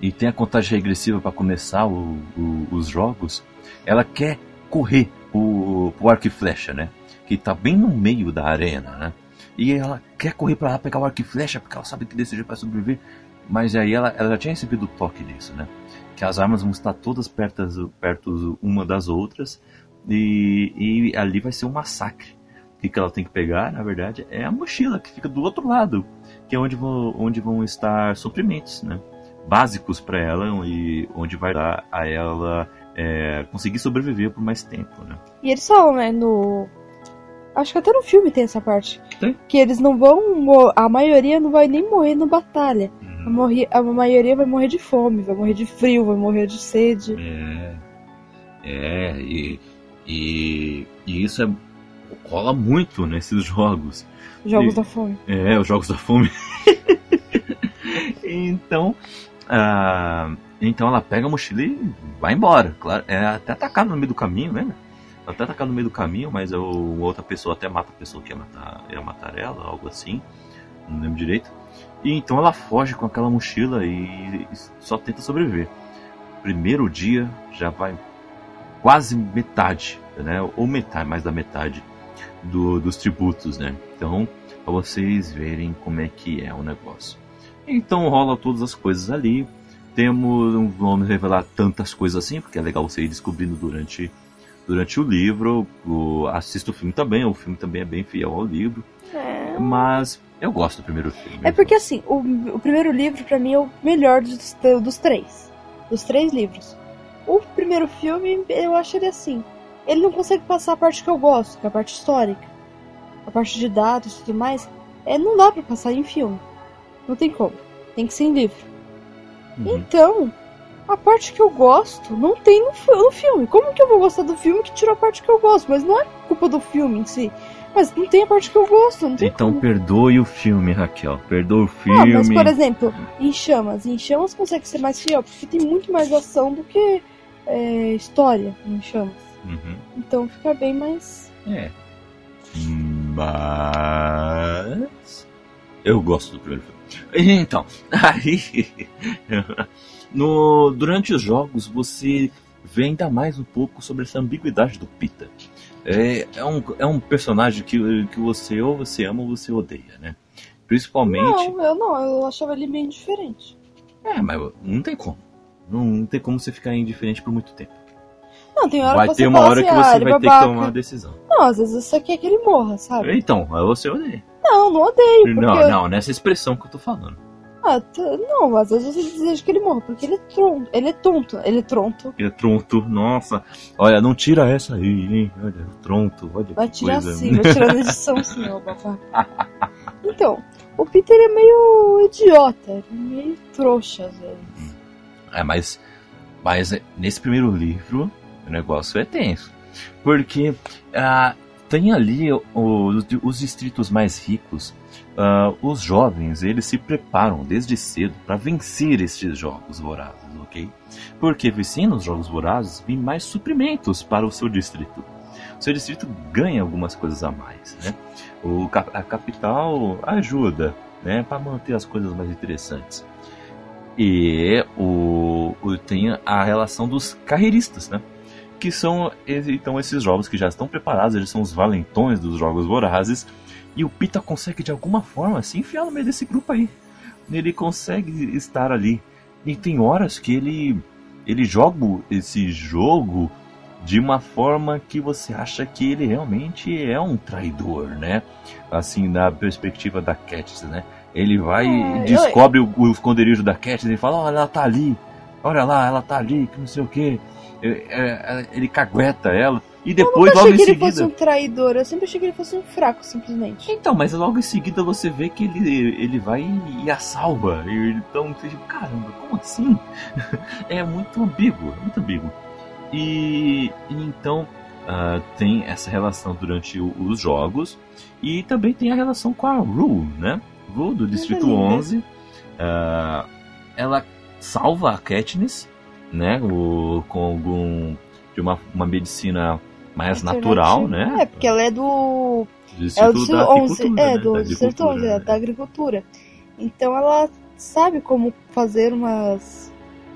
e tem a contagem regressiva para começar o, o, os jogos, ela quer correr pro, pro arco e flecha, né? Que tá bem no meio da arena, né? E ela quer correr para lá pegar o arco e flecha porque ela sabe que desse jeito vai sobreviver. Mas aí ela, ela já tinha recebido o toque disso, né? Que as armas vão estar todas perto, perto uma das outras e, e ali vai ser um massacre. O que, ela tem que pegar, na verdade, é a mochila que fica do outro lado, que é onde vão, onde vão estar suprimentos, né? Básicos para ela e onde vai dar a ela é, conseguir sobreviver por mais tempo, né? E eles falam, né, no. Acho que até no filme tem essa parte. Tem? Que eles não vão. A maioria não vai nem morrer na batalha. Uhum. A, morrer, a maioria vai morrer de fome, vai morrer de frio, vai morrer de sede. É. É, e, e, e isso é, rola muito nesses jogos. Jogos E- da fome. É, os jogos da fome. então, ah, então ela pega a mochila e vai embora. Claro, é até atacar no meio do caminho, né? Até atacar no meio do caminho, mas o, outra pessoa até mata a pessoa que ia matar, ia matar ela, algo assim. Não lembro direito. E então ela foge com aquela mochila e, e só tenta sobreviver. Primeiro dia já vai quase metade, né? Ou metade, mais da metade do- dos tributos, né? Então, para vocês verem como é que é o negócio. Então rola todas as coisas ali. Temos, não vamos revelar tantas coisas assim, porque é legal você ir descobrindo durante, durante o livro. O, assista o filme também, o filme também é bem fiel ao livro. É. Mas eu gosto do primeiro filme. É porque assim, o, o primeiro livro pra mim é o melhor dos, dos três. Dos três livros. O primeiro filme, eu acho ele assim. Ele não consegue passar a parte que eu gosto, que é a parte histórica. A parte de dados e tudo mais. É, não dá pra passar em filme. Não tem como. Tem que ser em livro. Uhum. Então, a parte que eu gosto não tem no, no filme. Como que eu vou gostar do filme que tirou a parte que eu gosto? Mas não é culpa do filme em si. Mas não tem a parte que eu gosto, Então como. perdoe o filme, Raquel. Perdoe o Ah, filme. mas por exemplo, em chamas. Em chamas consegue ser mais fiel, porque tem muito mais ação do que é, história em chamas. Uhum. Então fica bem mais. É. Mas. Eu gosto do primeiro filme. Então, aí. no, durante os jogos você vê ainda mais um pouco sobre essa ambiguidade do Pita. É, é, um, é um personagem que, que você ou você ama ou você odeia, né? Principalmente. Não, eu não, eu achava ele bem diferente. É, mas não tem como. Não, não tem como você ficar indiferente por muito tempo. Não, tem hora Vai que você ter uma hora assim, que ah, você ele vai ter que babaca. tomar uma decisão. Não, às vezes você quer que ele morra, sabe? Então, aí você odeia. Não, não odeio, porque. Não, não, nessa expressão que eu tô falando. Ah, não, às vezes você deseja que ele morra, porque ele é tonto. Ele é tonto. Ele é tronto. Ele é tronto, nossa. Olha, não tira essa aí, hein? Olha, tronto, olha Vai tirar coisa. sim, vai tirar da edição sim, babaca. Então, o Peter é meio idiota, ele é meio trouxa, às vezes. É, mas, mas é, nesse primeiro livro, o negócio é tenso. Porque ah, tem ali os, os distritos mais ricos, ah, os jovens, eles se preparam desde cedo para vencer estes jogos vorazes, ok? Porque vencendo os jogos vorazes, vem mais suprimentos para o seu distrito. O seu distrito ganha algumas coisas a mais, né? O, a capital ajuda, né, para manter as coisas mais interessantes. E o, o- tem a relação dos carreiristas, né? Que são então esses jogos que já estão preparados, eles são os valentões dos jogos vorazes. E o Pita consegue de alguma forma se enfiar no meio desse grupo aí. Ele consegue estar ali. E tem horas que ele ele joga esse jogo de uma forma que você acha que ele realmente é um traidor, né? Assim, da perspectiva da Katniss, né? Ele vai É, e descobre o, o esconderijo da Katniss e fala, olha, ela tá ali, olha lá, ela tá ali, que não sei o que. Ele cagueta ela. E depois, eu logo achei em que ele seguida. fosse um traidor, eu sempre achei que ele fosse um fraco, simplesmente. Então, mas logo em seguida você vê que ele, ele vai e a salva. E então você fica, caramba, como assim? é muito ambíguo, é muito ambíguo. E, e então ah, tem essa relação durante o- os jogos. E também tem a relação com a Rue, né? Rue do Distrito linda. 11. Ah, ela salva a Katniss, né? O, com algum. de uma, uma medicina mais natural, né? É, porque ela é do. É o Distrito Distrito da 11, agricultura, é, né? do Da Distrito agricultura, 11, é, né? da agricultura. Então ela sabe como fazer umas.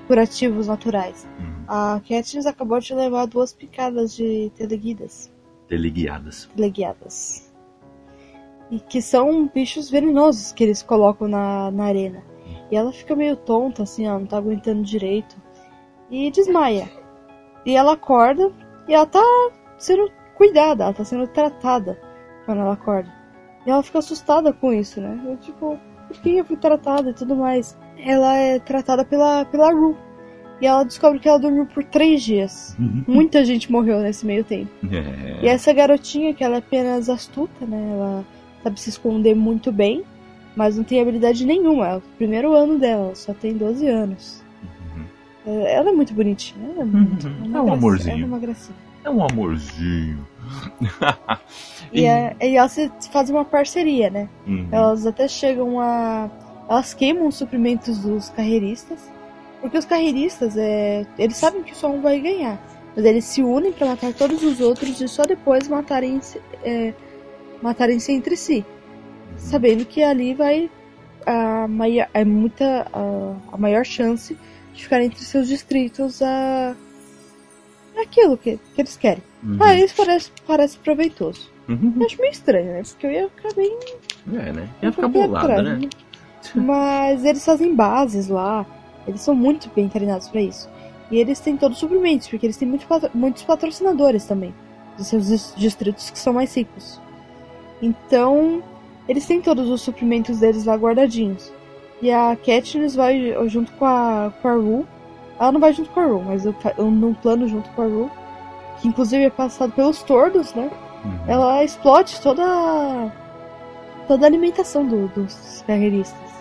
curativos naturais. Hum. A Katniss acabou de levar duas picadas de teleguidas. Teleguiadas. Teleguiadas. E que são bichos venenosos que eles colocam na, na arena. E ela fica meio tonta, assim, ó, não tá aguentando direito. E desmaia. E ela acorda e ela tá sendo cuidada, ela tá sendo tratada quando ela acorda. E ela fica assustada com isso, né? Eu, tipo, por que eu fui tratada e tudo mais? Ela é tratada pela, pela Ru. E ela descobre que ela dormiu por três dias. Muita gente morreu nesse meio tempo. É. E essa garotinha, que ela é apenas astuta, né? Ela sabe se esconder muito bem, mas não tem habilidade nenhuma. É o primeiro ano dela, ela só tem 12 anos. Uhum. É, Ela é muito bonitinha, ela é muito. Uhum. uma É um gracinha, amorzinho. É uma gracinha. É um amorzinho. E, é, e elas se- fazem uma parceria, né? Uhum. Elas até chegam a. Elas queimam os suprimentos dos carreiristas. Porque os carreiristas, é, eles sabem que só um vai ganhar. Mas eles se unem pra matar todos os outros e só depois matarem-se é, matarem-se entre si. Sabendo que ali vai a, maia, é muita, a, a maior chance de ficar entre seus distritos a, aquilo que, que eles querem. Uhum. Ah, isso parece, parece proveitoso. Uhum. Eu acho meio estranho, né? Porque eu ia ficar bem É, né? Ia ficar bolada, atrás, né? Mas eles fazem bases lá. Eles são muito bem treinados pra isso. E eles têm todos os suprimentos, porque eles têm muito muitos patrocinadores também. Dos seus dis- distritos que são mais ricos. Então, eles têm todos os suprimentos deles lá guardadinhos. E a Katniss vai junto com a, com a Ru. Ela não vai junto com a Ru, mas eu, eu num plano junto com a Ru. Que inclusive é passado pelos tordos, né? Uhum. ela explode toda toda a alimentação do- dos carreiristas.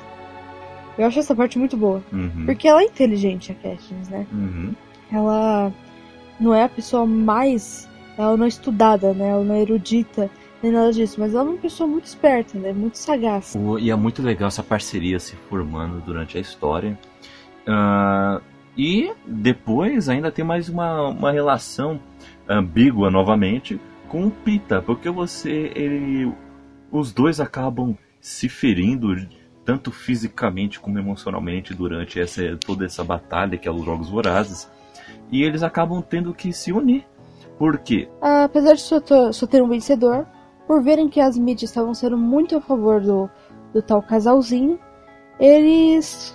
Eu acho essa parte muito boa. Uhum. Porque ela é inteligente, a Katniss, né? Uhum. Ela não é a pessoa mais. Ela não é estudada, né? Ela não é erudita, nem nada disso. Mas ela é uma pessoa muito esperta, né? Muito sagaz. O- E é muito legal essa parceria se formando durante a história. Ah, e depois ainda tem mais uma, uma relação ambígua novamente com o Pita, porque você ele, os dois acabam se ferindo tanto fisicamente como emocionalmente durante essa, toda essa batalha que é os Jogos Vorazes e eles acabam tendo que se unir. Por quê? Apesar de só, só ter um vencedor, por verem que as mídias estavam sendo muito a favor do, do tal casalzinho, eles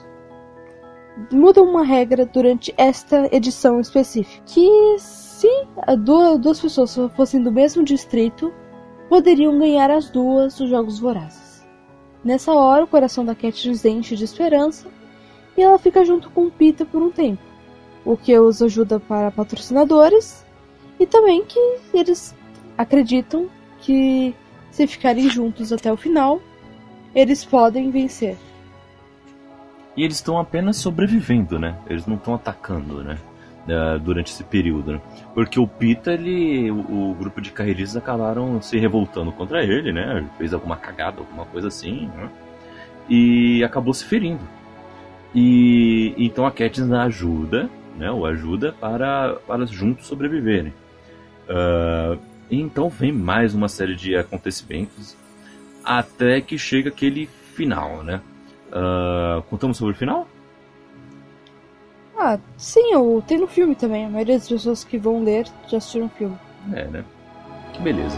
mudam uma regra durante esta edição específica. Que se duas, duas pessoas fossem do mesmo distrito, poderiam ganhar as duas dos Jogos Vorazes. Nessa hora, o coração da Katniss enche de esperança e ela fica junto com Pita por um tempo, o que os ajuda para patrocinadores e também que eles acreditam que se ficarem juntos até o final, eles podem vencer. E eles estão apenas sobrevivendo, né? Eles não estão atacando, né? Durante esse período, né? Porque o Pita, ele, o, o grupo de carreiristas acabaram se revoltando contra ele, né? Fez alguma cagada, alguma coisa assim, né? E acabou se ferindo. E então a Katniss ajuda, né? O ajuda para, para juntos sobreviverem. Ah, e então vem mais uma série de acontecimentos até que chega aquele final, né? Ah, contamos sobre o final? Ah, sim, eu, tem no filme também. A maioria das pessoas que vão ler já assistiram o filme. É, né? Que beleza.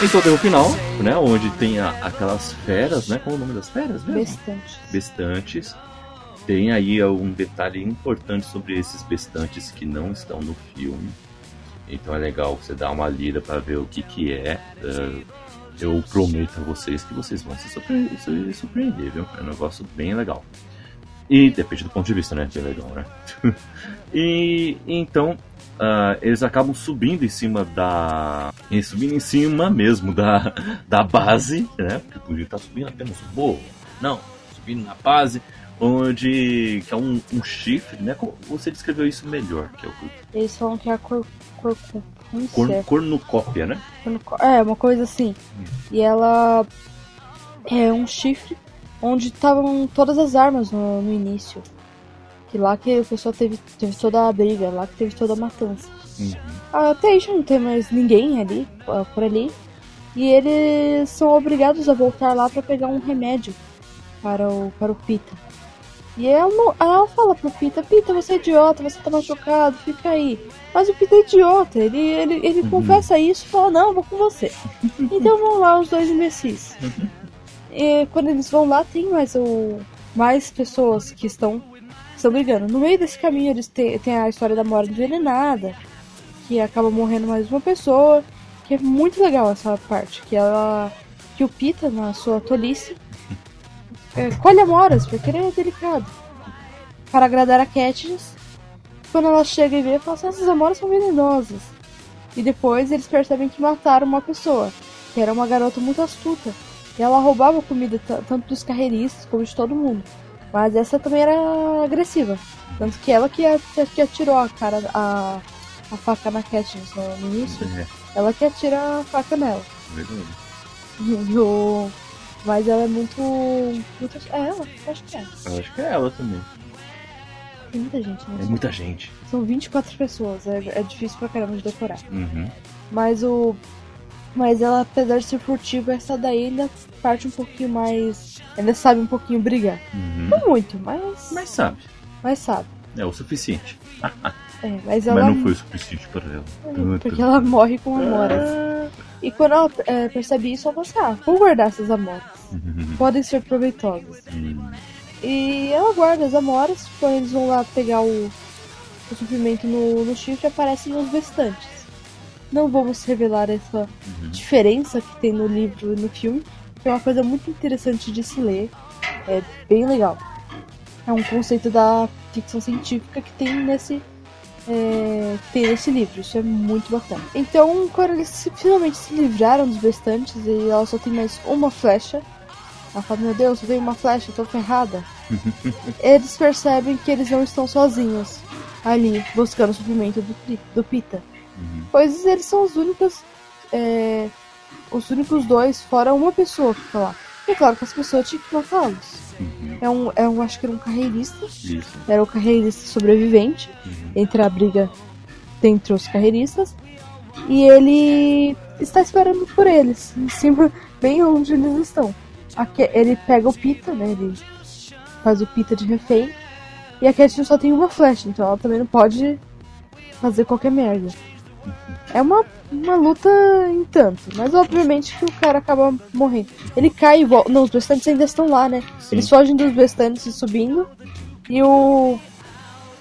Então tem o final, né? Onde tem a- aquelas feras, né? Qual é o nome das feras mesmo? Bastante. Bestantes. Tem aí um detalhe importante sobre esses bestantes que não estão no filme. Então é legal você dar uma lida para ver o que que é. Eh, eu prometo a vocês que vocês vão se surpre- se surpreender, viu? É um negócio bem legal. E depende do ponto de vista, né? Bem legal, né? e então ah, eles acabam subindo em cima da. Subindo em cima mesmo da, da base, né? Porque podia estar subindo apenas o morro. Não, subindo na base, onde. que é um, um chifre, né? Como Você descreveu isso melhor, que o Eles falam que é a cor. cor, cor cornucópia, né? É, uma coisa assim. E ela é um chifre onde estavam todas as armas no, no início. Que lá que o pessoal teve, teve toda a briga, lá que teve toda a matança. Uhum. Até aí já não tem mais ninguém ali, ah, por ali. E eles são obrigados a voltar lá para pegar um remédio para o, para o Pita. E ela, ela fala pro Pita, Pita, você é idiota, você tá machucado, fica aí. Mas o Pita é idiota, ele, ele, ele uhum. confessa isso e fala, não, vou com você. então vão lá os dois imbecis. E quando eles vão lá, tem mais, o, mais pessoas que estão, estão brigando. No meio desse caminho eles têm, tem a história da morte envenenada, que acaba morrendo mais uma pessoa, que é muito legal essa parte, que ela que o Pita, na sua tolice, é, colhe amoras, porque ele é delicado. Para agradar a Katniss, quando ela chega e vê, fala assim, essas amoras são venenosas. E depois eles percebem que mataram uma pessoa, que era uma garota muito astuta. E ela roubava comida tanto dos carreiristas como de todo mundo. Mas essa também era agressiva. Tanto que ela que, que atirou a cara, a, a faca na Katniss no início. É. Ela que atira a faca nela. Verdade. E o mas ela é muito. muito é ela, acho que é. Eu acho que é ela também. Tem muita gente, né? É muita gente. São 24 pessoas, é, é difícil pra caramba de decorar. Uhum. Mas o. Mas ela, apesar de ser furtiva, essa daí ainda parte um pouquinho mais. Ainda sabe um pouquinho brigar. Uhum. Não muito, mas. Mas sabe. Mas sabe. É o suficiente. é, mas ela. Mas não foi o suficiente para ela. É, porque ela morre com amoras. Ah. E quando ela é, percebe isso, ela fala assim: ah, vou guardar essas amoras. Uhum. Podem ser proveitosas. Uhum. E ela guarda as amoras. Quando eles vão lá pegar o, o suprimento no, no chifre, aparecem os restantes. Não vamos revelar essa uhum. diferença que tem no livro e no filme, que é uma coisa muito interessante de se ler. É bem legal. É um conceito da ficção científica que tem nesse é, ter esse livro. Isso é muito bacana. Então, quando eles finalmente se livraram dos restantes e ela só tem mais uma flecha, ela fala: Meu Deus, eu tenho uma flecha, tô ferrada. eles percebem que eles não estão sozinhos ali buscando o suprimento do, do Pita. Uhum. Pois eles são os únicos. É, os únicos dois, fora uma pessoa que tá lá. E é claro que as pessoas tinham que matá-los. Uhum. É um, é um, acho que era um carreirista. Isso. Era o carreirista sobrevivente uhum. entre a briga entre os carreiristas. E ele está esperando por eles, em cima, bem onde eles estão. Aqui, ele pega o Pita, né? Ele faz o Pita de refém. E a Cat só tem uma flecha, então ela também não pode fazer qualquer merda. É uma, uma luta em tanto, mas obviamente que o cara acaba morrendo. Ele cai e volta. Não, os bestantes ainda estão lá, né? Sim. Eles fogem dos bestantes subindo e o.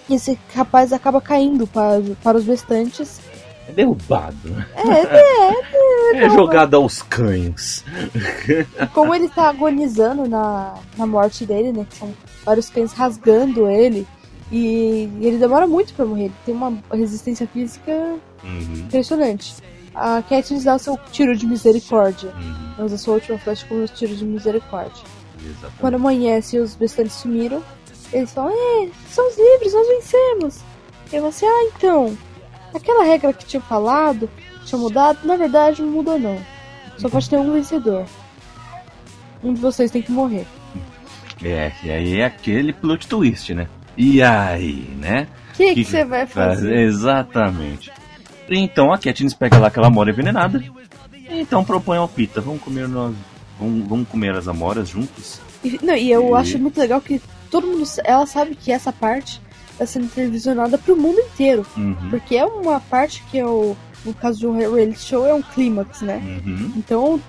Esse rapaz acaba caindo para, para os bestantes. É derrubado. É, é, é, é jogado aos canhos. Como ele tá agonizando na, na morte dele, né? Que são vários cães rasgando ele. E ele demora muito para morrer. Ele tem uma resistência física uhum. impressionante. A Katniss dá o seu tiro de misericórdia. Uhum. Usa sua última flecha como tiro de misericórdia. Exatamente. Quando amanhece e os bestantes sumiram, eles falam: É, somos livres, nós vencemos. E você, ah, então. Aquela regra que tinha falado, tinha mudado, na verdade não mudou não. Só pode ter um vencedor. Um de vocês tem que morrer. É, e aí é aquele plot twist, né? E aí, né? O que, você vai fazer? Exatamente. Então a Katniss pega lá aquela amora envenenada. Então propõe ao Pita, vamos comer nós. Vamos, vamos comer as amoras juntos. E, não, e eu e... acho muito legal que todo mundo. Ela sabe que essa parte está sendo televisionada para o mundo inteiro. Uhum. Porque é uma parte que é o. No caso de um reality show, é um clímax, né? Uhum. Então,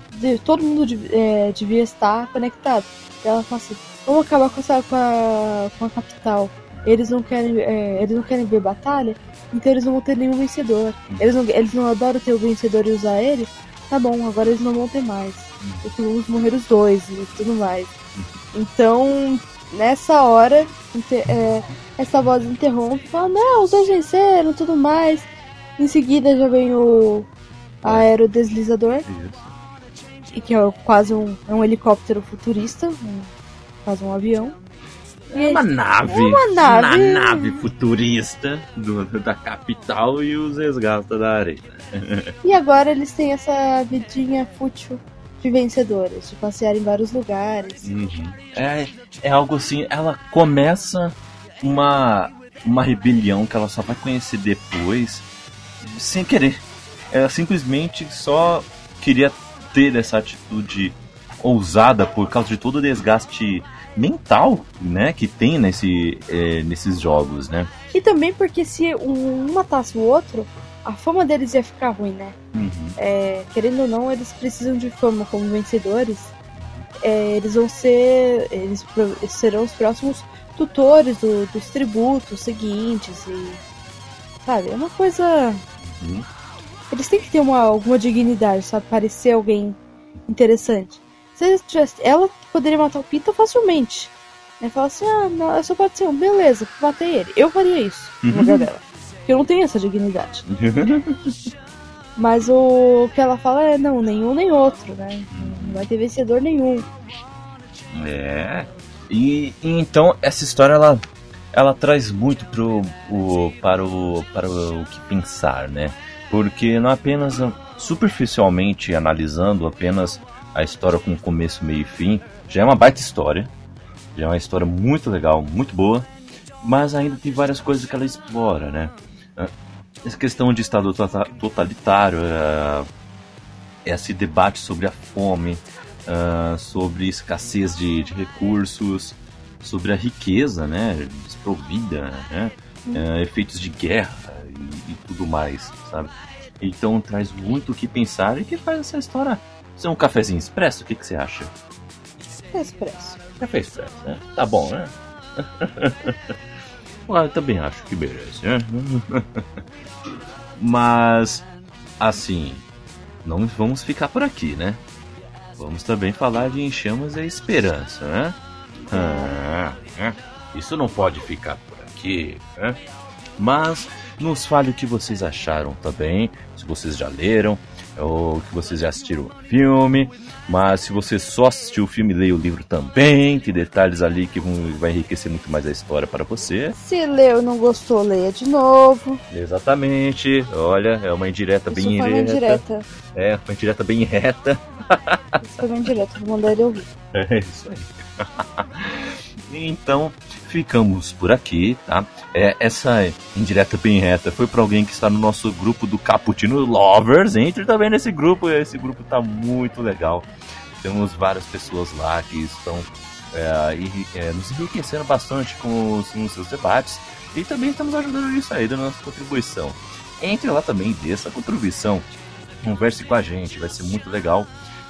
todo mundo é, devia estar conectado. E ela fala assim: vamos acabar com, essa, com, a, com a capital. Eles não querem, é, eles não querem ver batalha, então eles não vão ter nenhum vencedor. Eles não, eles não adoram ter o vencedor e usar ele. Tá bom, agora eles não vão ter mais. Porque vamos morrer os dois e tudo mais. Então, nessa hora, é, essa voz interrompe e fala, não, os dois venceram tudo mais. Em seguida já vem o aerodeslizador. E que é quase um, é um helicóptero futurista, um, quase um avião. É uma nave. Uma nave. Uma nave futurista do, da capital e os resgata da areia. E agora eles têm essa vidinha fútil de vencedores, de passear em vários lugares. Uhum. É, é algo assim, ela começa uma, uma rebelião que ela só vai conhecer depois, sem querer. Ela simplesmente só queria ter essa atitude ousada por causa de todo o desgaste mental, né, que tem nesse, é, nesses jogos, né? E também porque se um matasse o outro, a fama deles ia ficar ruim, né? Uhum. É, querendo ou não, eles precisam de fama como vencedores. É, eles vão ser. Eles serão os próximos tutores do, dos tributos seguintes e. Sabe? É uma coisa. Uhum. Eles têm que ter uma, alguma dignidade, sabe? Parecer alguém interessante. Se ela poderia matar o Pita facilmente. Né? Falar assim, ah, não, eu só pode ser um, beleza, matei ele. Eu faria isso no lugar dela. Porque eu não tenho essa dignidade. Mas o que ela fala é, não, nenhum nem outro, né? Não vai ter vencedor nenhum. É. E, e então essa história ela, ela traz muito pro, o, para, o, para o que pensar, né? Porque não apenas superficialmente analisando apenas a história com começo, meio e fim, já é uma baita história. Já é uma história muito legal, muito boa. Mas ainda tem várias coisas que ela explora, né? Essa questão de Estado tota-, totalitário, é, esse debate sobre a fome, uh, sobre escassez de, de, recursos, sobre a riqueza, né, desprovida, né, efeitos de guerra e, e, tudo mais, sabe? Então traz muito o que pensar e que faz essa história ser um cafezinho expresso. O que, que você acha? Café expresso. Café expresso, né? Tá bom, né? ah, eu também acho que merece, né? Mas, assim, não vamos ficar por aqui, né? Vamos também falar de enxamas e esperança, né? Ah, é. isso não pode ficar por aqui, né? Mas nos fale o que vocês acharam também, se vocês já leram, ou que vocês já assistiram o filme. Mas se você só assistiu o filme, leia o livro também. Tem detalhes ali que vão, vai enriquecer muito mais a história para você. Se leu e não gostou, leia de novo. Exatamente. Olha, é uma indireta Isso bem foi uma indireta. É, uma indireta bem reta. Isso foi uma indireta, vou mandar ele ouvir. É isso aí. então, ficamos por aqui, tá? É, essa indireta bem reta foi para alguém que está no nosso grupo do Caputino Lovers. Entre também nesse grupo, esse grupo tá muito legal. Temos várias pessoas lá que estão é, é, nos enriquecendo bastante com os, com seus debates e também estamos ajudando nisso aí, dando nossa contribuição. Entre lá também, dê essa contribuição, converse com a gente, vai ser muito legal.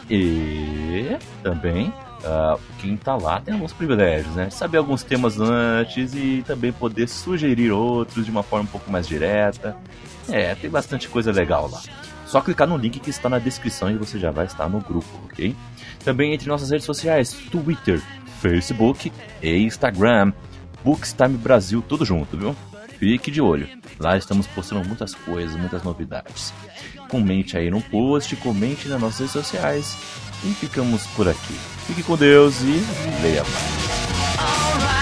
E também Uh, quem tá lá tem alguns privilégios, né? Saber alguns temas antes e também poder sugerir outros de uma forma um pouco mais direta. É, tem bastante coisa legal lá. Só clicar no link que está na descrição e você já vai estar no grupo, ok? Também entre nossas redes sociais: Twitter, Facebook e Instagram. Bookstime Brasil, tudo junto, viu? Fique de olho. Lá estamos postando muitas coisas, muitas novidades. Comente aí no post, comente nas nossas redes sociais. E ficamos por aqui. Fique com Deus e leia mais.